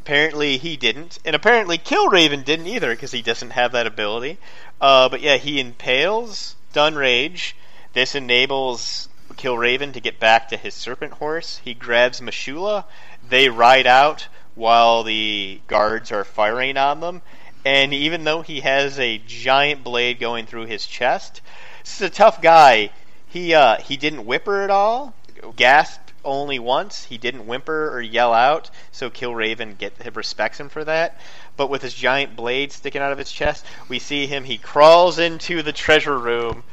Apparently he didn't, and apparently Killraven didn't either because he doesn't have that ability. Uh, but yeah, he impales Stun Rage. This enables Killraven to get back to his serpent horse. He grabs M'Shulla. They ride out while the guards are firing on them. And even though he has a giant blade going through his chest, this is a tough guy. He uh, he didn't whimper at all. Gasped only once. He didn't whimper or yell out, so Killraven get respects him for that. But with his giant blade sticking out of his chest, we see him. He crawls into the treasure room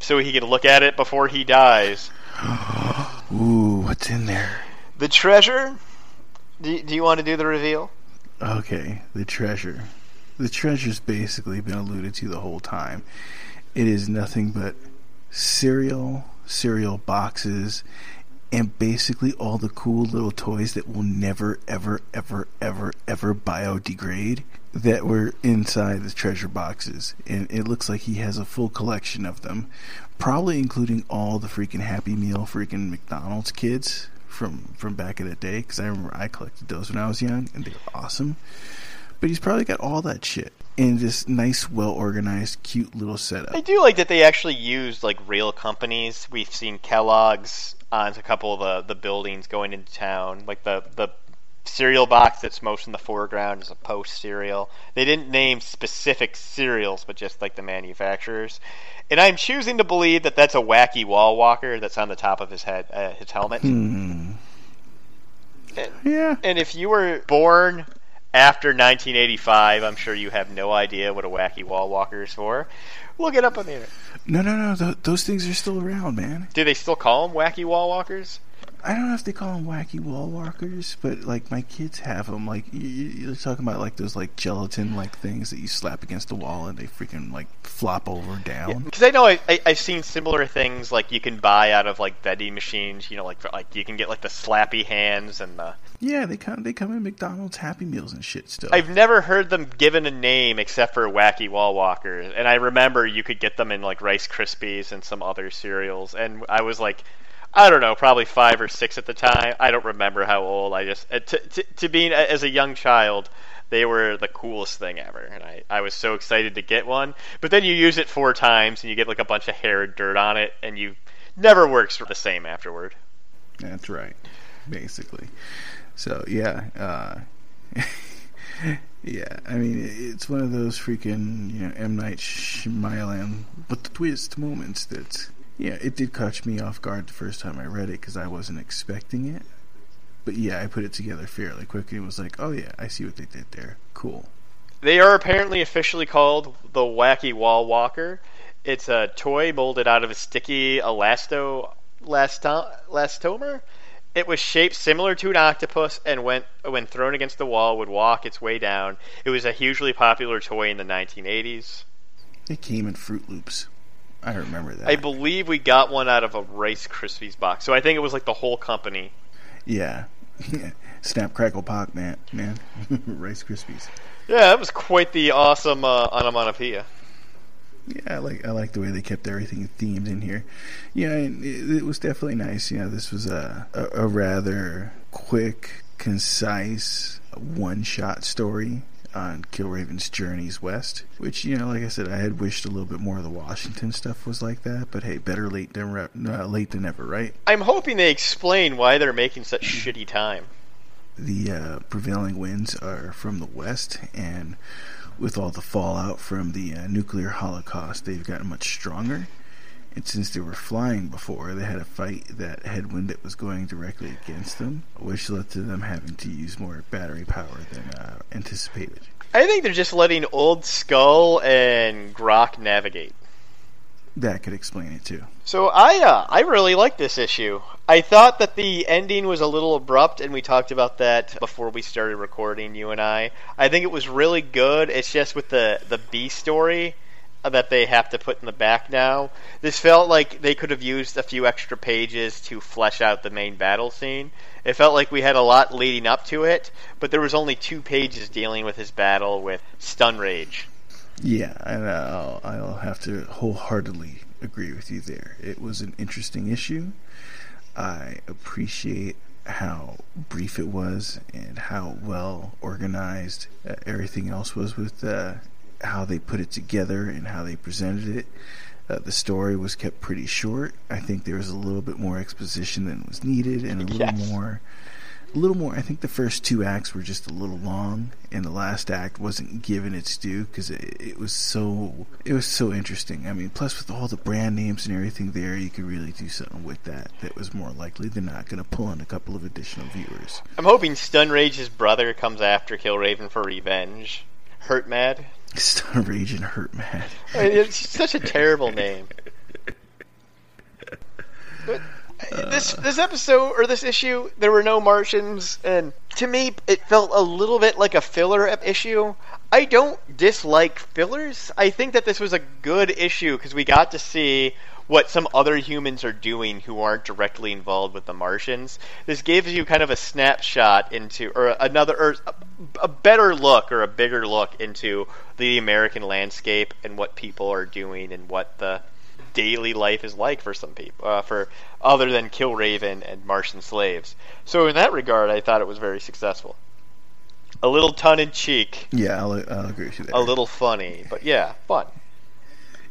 so he can look at it before he dies. Ooh, what's in there? The treasure. Do, do you want to do the reveal? Okay, the treasure. The treasure's basically been alluded to the whole time. It is nothing but cereal, cereal boxes, and basically all the cool little toys that will never, ever, ever, ever, ever biodegrade that were inside the treasure boxes. And it looks like he has a full collection of them, probably including all the freaking Happy Meal freaking McDonald's kids from from back in the day because I remember I collected those when I was young and they were awesome. But he's probably got all that shit in this nice, well organized, cute little setup. I do like that they actually used like real companies. We've seen Kellogg's on a couple of the, the buildings going into town. Like the the cereal box that's most in the foreground is a Post cereal. They didn't name specific cereals, but just like the manufacturers. And I'm choosing to believe that that's a wacky wall walker that's on the top of his head, uh, his helmet. Hmm. And, Yeah. and if you were born after 1985, I'm sure you have no idea what a wacky wall walker is for. Look it up on the internet. No, no, no. Th- those things are still around, man. Do they still call them wacky wall walkers? I don't know if they call them wacky wall walkers, but like my kids have them. Like you, you're talking about like those like gelatin like things that you slap against the wall and they freaking like flop over down. Because I know I, I, I've seen similar things like you can buy out of like vending machines. You know, like for, like you can get like the slappy hands and the. Yeah, they come they come in McDonald's Happy Meals and shit still. I've never heard them given a name except for wacky wall walkers, and I remember you could get them in like Rice Krispies and some other cereals, and I was like. I don't know, probably five or six at the time. I don't remember how old. I just uh, to to, to being uh, as a young child, they were the coolest thing ever, and I I was so excited to get one. But then you use it four times, and you get like a bunch of hair and dirt on it, and you never works the same afterward. That's right, basically. So yeah, uh, yeah. I mean, it's one of those freaking you know M Night Shyamalan, but the twist moments that yeah, it did catch me off guard the first time I read it because I wasn't expecting it. But yeah, I put it together fairly quickly. It was like, oh yeah, I see what they did there. Cool. They are apparently officially called the Wacky Wall Walker. It's a toy molded out of a sticky elasto elastomer. It was shaped similar to an octopus, and when when thrown against the wall, would walk its way down. It was a hugely popular toy in the 1980s. It came in Froot Loops. I remember that. I believe we got one out of a Rice Krispies box, so I think it was like the whole company. Yeah, Snap Crackle Pop, man, man, Rice Krispies. Yeah, that was quite the awesome uh, onomatopoeia. Yeah, I like I like the way they kept everything themed in here. Yeah, it, it was definitely nice. You know, this was a, a, a rather quick, concise, one shot story on Killraven's Journeys West, which, you know, like I said, I had wished a little bit more of the Washington stuff was like that, but hey, better late than, re- uh, late than never, right? I'm hoping they explain why they're making such shitty time. The uh, prevailing winds are from the west, and with all the fallout from the uh, nuclear holocaust, they've gotten much stronger. And since they were flying before, they had to fight that headwind that was going directly against them, which led to them having to use more battery power than uh, anticipated. I think they're just letting Old Skull and Grok navigate. That could explain it too. So I uh, I really like this issue. I thought that the ending was a little abrupt, and we talked about that before we started recording. You and I. I think it was really good. It's just with the the B story that they have to put in the back now. This felt like they could have used a few extra pages to flesh out the main battle scene. It felt like we had a lot leading up to it, but there was only two pages dealing with his battle with Stun Rage. Yeah, and I'll, I'll have to wholeheartedly agree with you there. It was an interesting issue. I appreciate how brief it was and how well organized uh, everything else was with uh, how they put it together and how they presented it. Uh, the story was kept pretty short. I think there was a little bit more exposition than was needed, and a little Yes. more, a little more. I think the first two acts were just a little long, and the last act wasn't given its due because it, it was so it was so interesting. I mean, plus with all the brand names and everything there, you could really do something with that. That was more likely than not going to pull in a couple of additional viewers. I'm hoping Stun Rage's brother comes after Killraven for revenge. Hurt Mad. Stun Rage and Hurt mean, it's such a terrible name. But uh, this this episode or this issue, there were no Martians, and to me, it felt a little bit like a filler issue. I don't dislike fillers. I think that this was a good issue because we got to see what some other humans are doing who aren't directly involved with the Martians. This gives you kind of a snapshot into, or another, or a, a better look, or a bigger look into the American landscape and what people are doing and what the daily life is like for some people, uh, for other than Killraven and Martian slaves. So in that regard, I thought it was very successful. A little tongue in cheek, Yeah, I'll, I'll agree with you there. a little funny, but yeah, fun.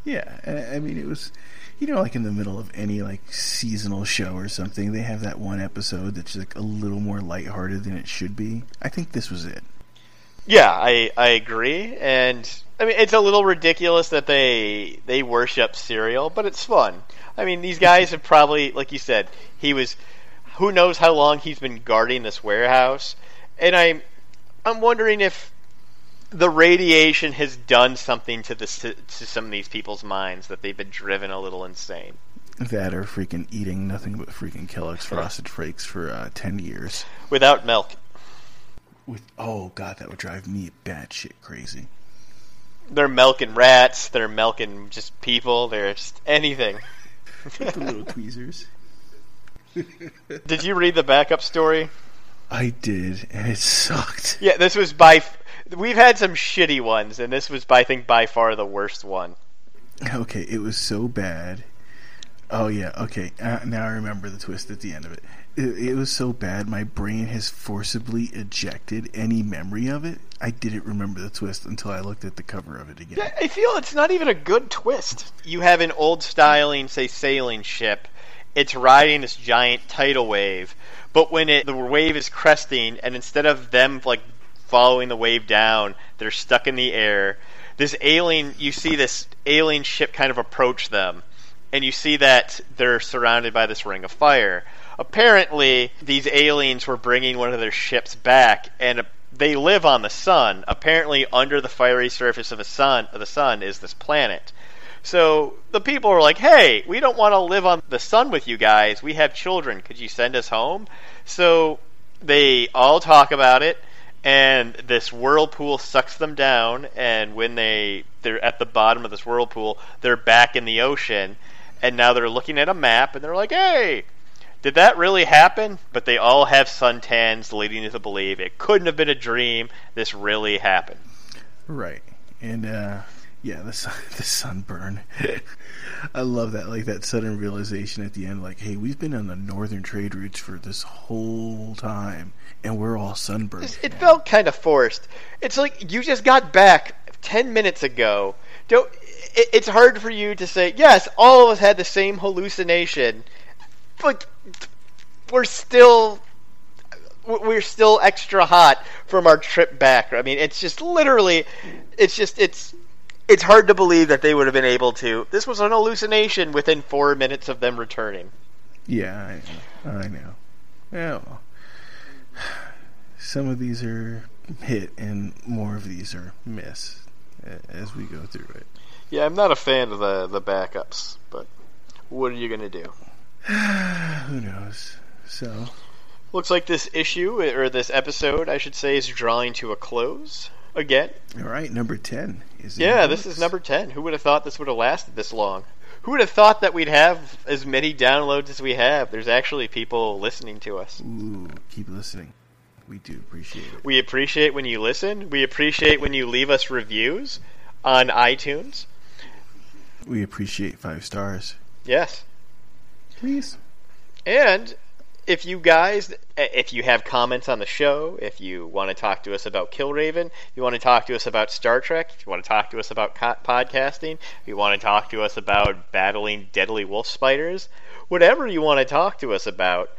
Yeah, I mean, it was, you know, like in the middle of any like seasonal show or something, they have that one episode that's like a little more lighthearted than it should be. I think this was it. Yeah, I I agree, and I mean it's a little ridiculous that they they worship cereal, but it's fun. I mean these guys have probably, like you said, he was, who knows how long he's been guarding this warehouse, and I'm I'm wondering if the radiation has done something to this to, to some of these people's minds that they've been driven a little insane. That or freaking eating nothing but freaking Kellogg's Frosted Flakes for uh, ten years. Without milk. With oh god, that would drive me batshit crazy. They're milking rats. They're milking just people. They're just anything. the little tweezers. Did you read the backup story? I did, and it sucked. Yeah, this was by. We've had some shitty ones, and this was, I think, by far the worst one. Okay, it was so bad. Oh yeah, okay. Uh, now I remember the twist at the end of it. it. It was so bad, my brain has forcibly ejected any memory of it. I didn't remember the twist until I looked at the cover of it again. Yeah, I feel it's not even a good twist. You have an old styling, say, sailing ship. It's riding this giant tidal wave, but when it the wave is cresting, and instead of them like following the wave down, they're stuck in the air. This alien, you see this alien ship kind of approach them, and you see that they're surrounded by this ring of fire. Apparently, these aliens were bringing one of their ships back, and uh, they live on the sun. Apparently, under the fiery surface of the sun, of the sun is this planet. So the people are like, "Hey, we don't want to live on the sun with you guys. We have children. Could you send us home?" So they all talk about it, and this whirlpool sucks them down. And when they they're at the bottom of this whirlpool, they're back in the ocean, and now they're looking at a map, and they're like, "Hey." Did that really happen? But they all have suntans, leading you to believe it couldn't have been a dream. This really happened. Right, and uh, yeah, the sun, the sunburn. I love that, like that sudden realization at the end, like, hey, we've been on the northern trade routes for this whole time, and we're all sunburned. It felt kind of forced. It's like you just got back ten minutes ago. Don't. It, it's hard for you to say yes. All of us had the same hallucination, but we're still we're still extra hot from our trip back. I mean, it's just literally, it's just it's it's hard to believe that they would have been able to. This was an hallucination within four minutes of them returning. Yeah, I know. I know. Yeah. well. Some of these are hit, and more of these are miss as we go through it. Yeah, I'm not a fan of the the backups, but what are you gonna do? Who knows? So, Looks like this issue, or this episode, I should say, is drawing to a close again. all right, number 10 is Yeah, this is number 10. Who would have thought this would have lasted this long? Who would have thought that we'd have as many downloads as we have? There's actually people listening to us. Ooh, keep listening. We do appreciate it. We appreciate when you listen. We appreciate when you leave us reviews on iTunes. We appreciate five stars. Yes. Please. And if you guys, if you have comments on the show, if you want to talk to us about Killraven, if you want to talk to us about Star Trek, if you want to talk to us about co- podcasting, if you want to talk to us about battling deadly wolf spiders, whatever you want to talk to us about,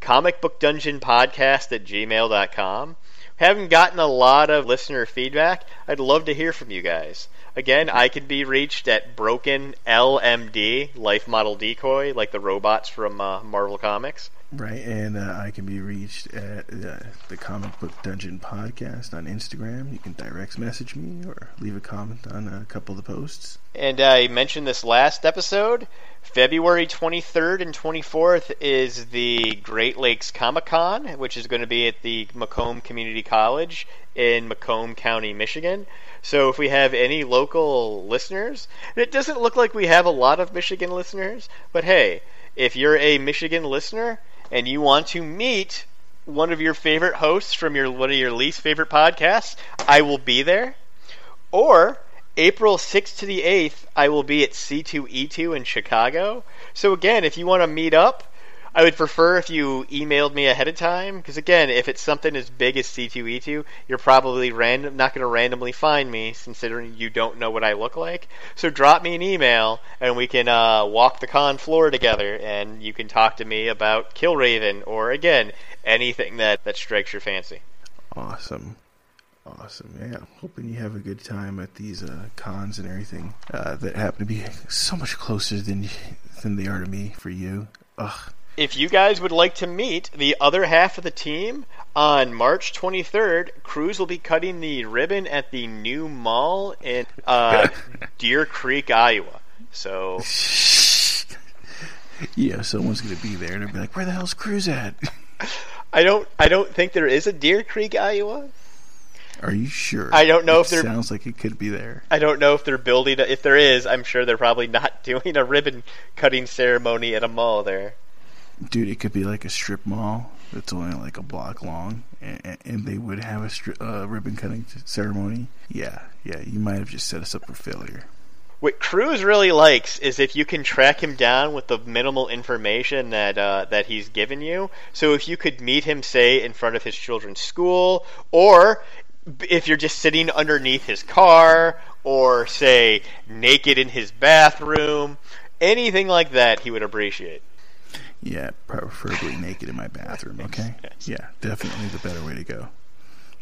comic book dungeon podcast at gmail.com. Haven't gotten a lot of listener feedback. I'd love to hear from you guys. Again, I can be reached at Broken LMD, Life Model Decoy, like the robots from uh, Marvel Comics. Right, and uh, I can be reached at uh, the Comic Book Dungeon podcast on Instagram. You can direct message me or leave a comment on a couple of the posts. And I mentioned this last episode. February 23rd and 24th is the Great Lakes Comic Con, which is going to be at the Macomb Community College in Macomb County, Michigan. So if we have any local listeners, it doesn't look like we have a lot of Michigan listeners, but hey, if you're a Michigan listener and you want to meet one of your favorite hosts from your one of your least favorite podcasts, I will be there. Or April 6th to the 8th, I will be at C2E2 in Chicago. So again, if you want to meet up, I would prefer if you emailed me ahead of time because again, if it's something as big as C2E2, you're probably random not going to randomly find me considering you don't know what I look like. So drop me an email and we can uh, walk the con floor together and you can talk to me about Killraven or again anything that that strikes your fancy. Awesome. Awesome. Yeah, hoping you have a good time at these uh, cons and everything uh, that happen to be so much closer than than they are to me for you. Ugh. If you guys would like to meet the other half of the team on March 23rd, Cruz will be cutting the ribbon at the new mall in uh, Deer Creek, Iowa. So Yeah, someone's gonna be there and they'll be like, "Where the hell's Cruz at?" I don't. I don't think there is a Deer Creek, Iowa. Are you sure? I don't know It if they're- Sounds like it could be there. I don't know if they're building. A, if there is, I'm sure they're probably not doing a ribbon cutting ceremony at a mall there. Dude, it could be like a strip mall that's only like a block long, and, and they would have a stri- uh, ribbon cutting ceremony. Yeah, yeah, you might have just set us up for failure. What Cruz really likes is if you can track him down with the minimal information that uh, that he's given you. So if you could meet him, say, in front of his children's school, or if you're just sitting underneath his car, or say naked in his bathroom, anything like that, he would appreciate. Yeah, preferably naked in my bathroom. Okay. Yeah, definitely the better way to go.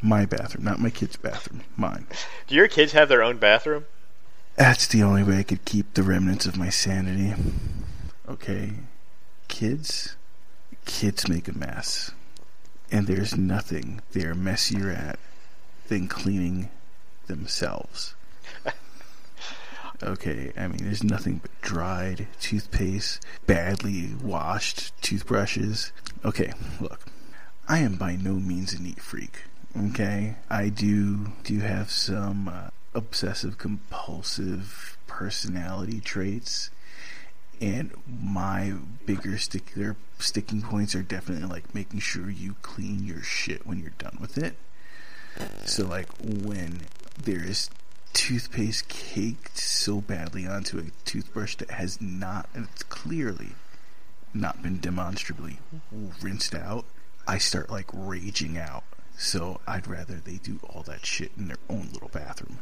My bathroom, not my kid's bathroom. Mine. Do your kids have their own bathroom? That's the only way I could keep the remnants of my sanity. Okay, kids, kids make a mess, and there's nothing they're messier at than cleaning themselves. Okay, I mean, there's nothing but dried toothpaste, badly washed toothbrushes. Okay, look, I am by no means a neat freak. Okay, I do do have some uh, obsessive compulsive personality traits, and my bigger stickler sticking points are definitely like making sure you clean your shit when you're done with it. So like when there is toothpaste caked so badly onto a toothbrush that has not, and it's clearly not been demonstrably rinsed out, I start like raging out. So I'd rather they do all that shit in their own little bathroom.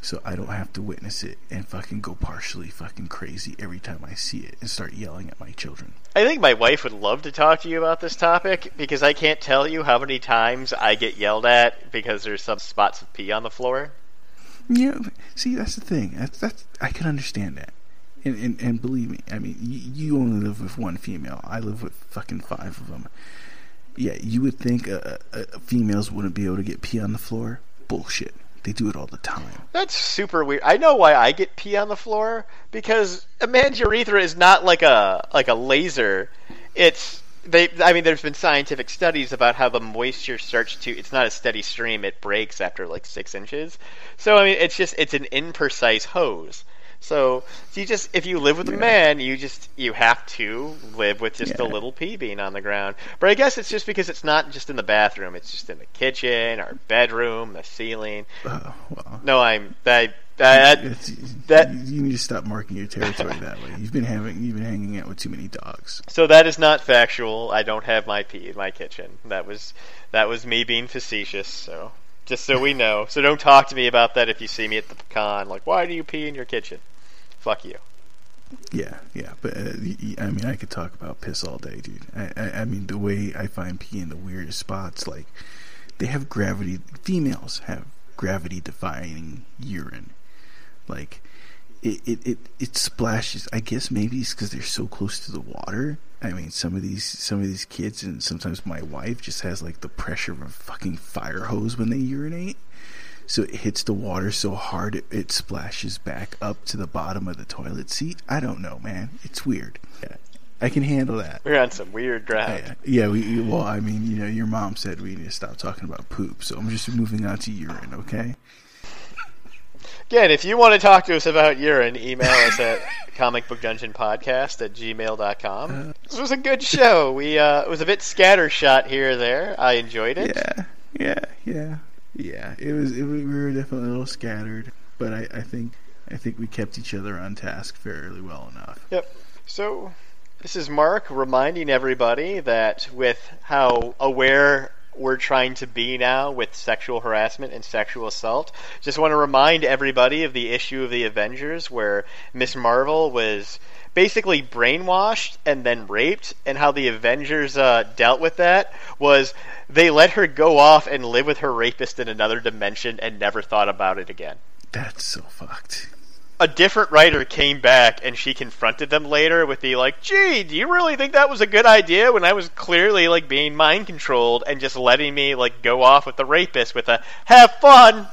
So I don't have to witness it and fucking go partially fucking crazy every time I see it and start yelling at my children. I think my wife would love to talk to you about this topic because I can't tell you how many times I get yelled at because there's some spots of pee on the floor. Yeah, see, that's the thing. That's, that's I can understand that, and, and and believe me, I mean, you, you only live with one female. I live with fucking five of them. Yeah, you would think uh, uh, females wouldn't be able to get pee on the floor. Bullshit. They do it all the time. That's super weird. I know why I get pee on the floor because a man's urethra is not like a like a laser. It's they. I mean, there's been scientific studies about how the moisture starts to. It's not a steady stream. It breaks after like six inches. So I mean, it's just it's an imprecise hose. So, so you just if you live with a man, you just you have to live with just a little pee being on the ground. But I guess it's just because it's not just in the bathroom; it's just in the kitchen, our bedroom, the ceiling. Oh well. No, I'm that that that- you, need to stop marking your territory that way. You've been having you've been hanging out with too many dogs. so that is not factual. I don't have my pee in my kitchen. That was that was me being facetious. So just so we know. So don't talk to me about that if you see me at the pecan. Like, why do you pee in your kitchen? Fuck you. Yeah, yeah, but uh, I mean, I could talk about piss all day, dude. I, I, I mean, the way I find pee in the weirdest spots, like they have gravity. Females have gravity-defying urine. Like it, it, it, it splashes. I guess maybe it's because they're so close to the water. I mean, some of these, some of these kids, and sometimes my wife just has like the pressure of a fucking fire hose when they urinate. So it hits the water so hard it, it splashes back up to the bottom of the toilet seat. I don't know, man. It's weird. Yeah, I can handle that. We're on some weird ground. Yeah, yeah. We well, I mean, you know, your mom said we need to stop talking about poop, so I'm just moving on to urine. Okay. Again, if you want to talk to us about urine, email us at comicbookdungeonpodcast at gmail.com. This was a good show. We uh, it was a bit scattershot here or there. I enjoyed it. Yeah, yeah, yeah, yeah. It was. It, was- we were definitely a little scattered, but I, I think I think we kept each other on task fairly well enough. Yep. So, this is Mark reminding everybody that with how aware we're trying to be now with sexual harassment and sexual assault, just want to remind everybody of the issue of the Avengers where Miss Marvel was basically brainwashed and then raped, and how the Avengers uh, dealt with that was they let her go off and live with her rapist in another dimension and never thought about it again That's so fucked. A different writer came back and she confronted them later with the like, "Gee, do you really think that was a good idea when I was clearly like being mind controlled and just letting me like go off with the rapist with a have fun?"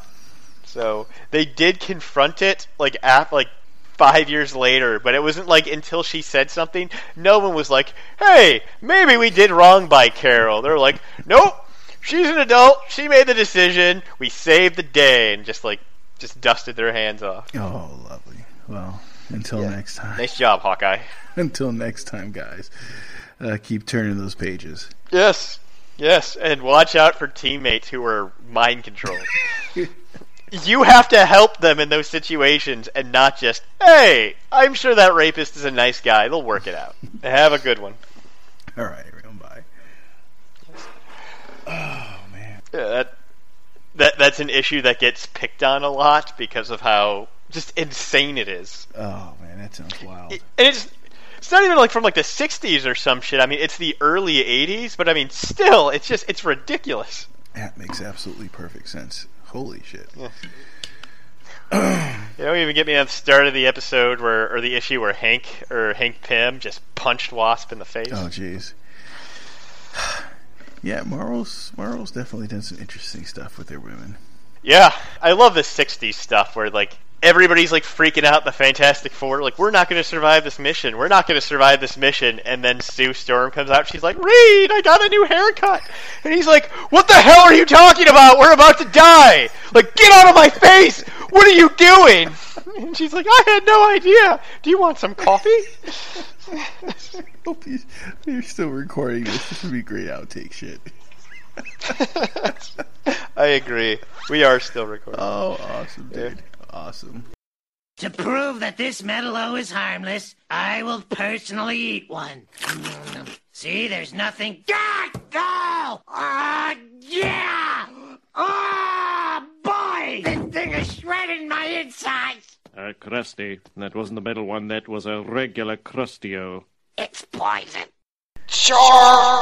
So they did confront it like af- like five years later, but it wasn't like until she said something, no one was like, "Hey, maybe we did wrong by Carol." They're like, "Nope, she's an adult. She made the decision. We saved the day," and just like just dusted their hands off. Oh, lovely. Well, until Yeah. next time. Nice job, Hawkeye. Until next time, guys. Uh, keep turning those pages. Yes, yes, and watch out for teammates who are mind controlled. you have to help them in those situations and not just, hey, I'm sure that rapist is a nice guy. They'll work it out. Have a good one. All right, everyone. Bye. Oh man. Yeah, that, that that's an issue that gets picked on a lot because of how just insane it is. Oh man, that sounds wild. It- and it's it's not even like from like the 60s or some shit. I mean, it's the early 80s, but I mean, still, it's just it's ridiculous. That makes absolutely perfect sense. Holy shit. Yeah. You don't even get me on the start of the episode where, or the issue where Hank or Hank Pym just punched Wasp in the face. Oh jeez. Yeah, Marvel's Marvel's definitely done some interesting stuff with their women. Yeah, I love the '60s stuff where like everybody's like freaking out. The Fantastic Four, like we're not going to survive this mission. We're not going to survive this mission. And then Sue Storm comes out. She's like, "Reed, I got a new haircut." And he's like, "What the hell are you talking about? We're about to die! Like, get out of my face! What are you doing?" And she's like, "I had no idea. Do you want some coffee?" Hope you, you're still recording this. This would be great outtake shit. I agree. We are still recording. Oh, awesome, dude. Awesome. To prove that this Medalo is harmless, I will personally eat one. See, there's nothing. Ah, go! Ah, yeah! Ah, boy! This thing is shredding my insides. Uh, crusty. That wasn't the metal one, that was a regular Krusty-O. It's poison. Sure.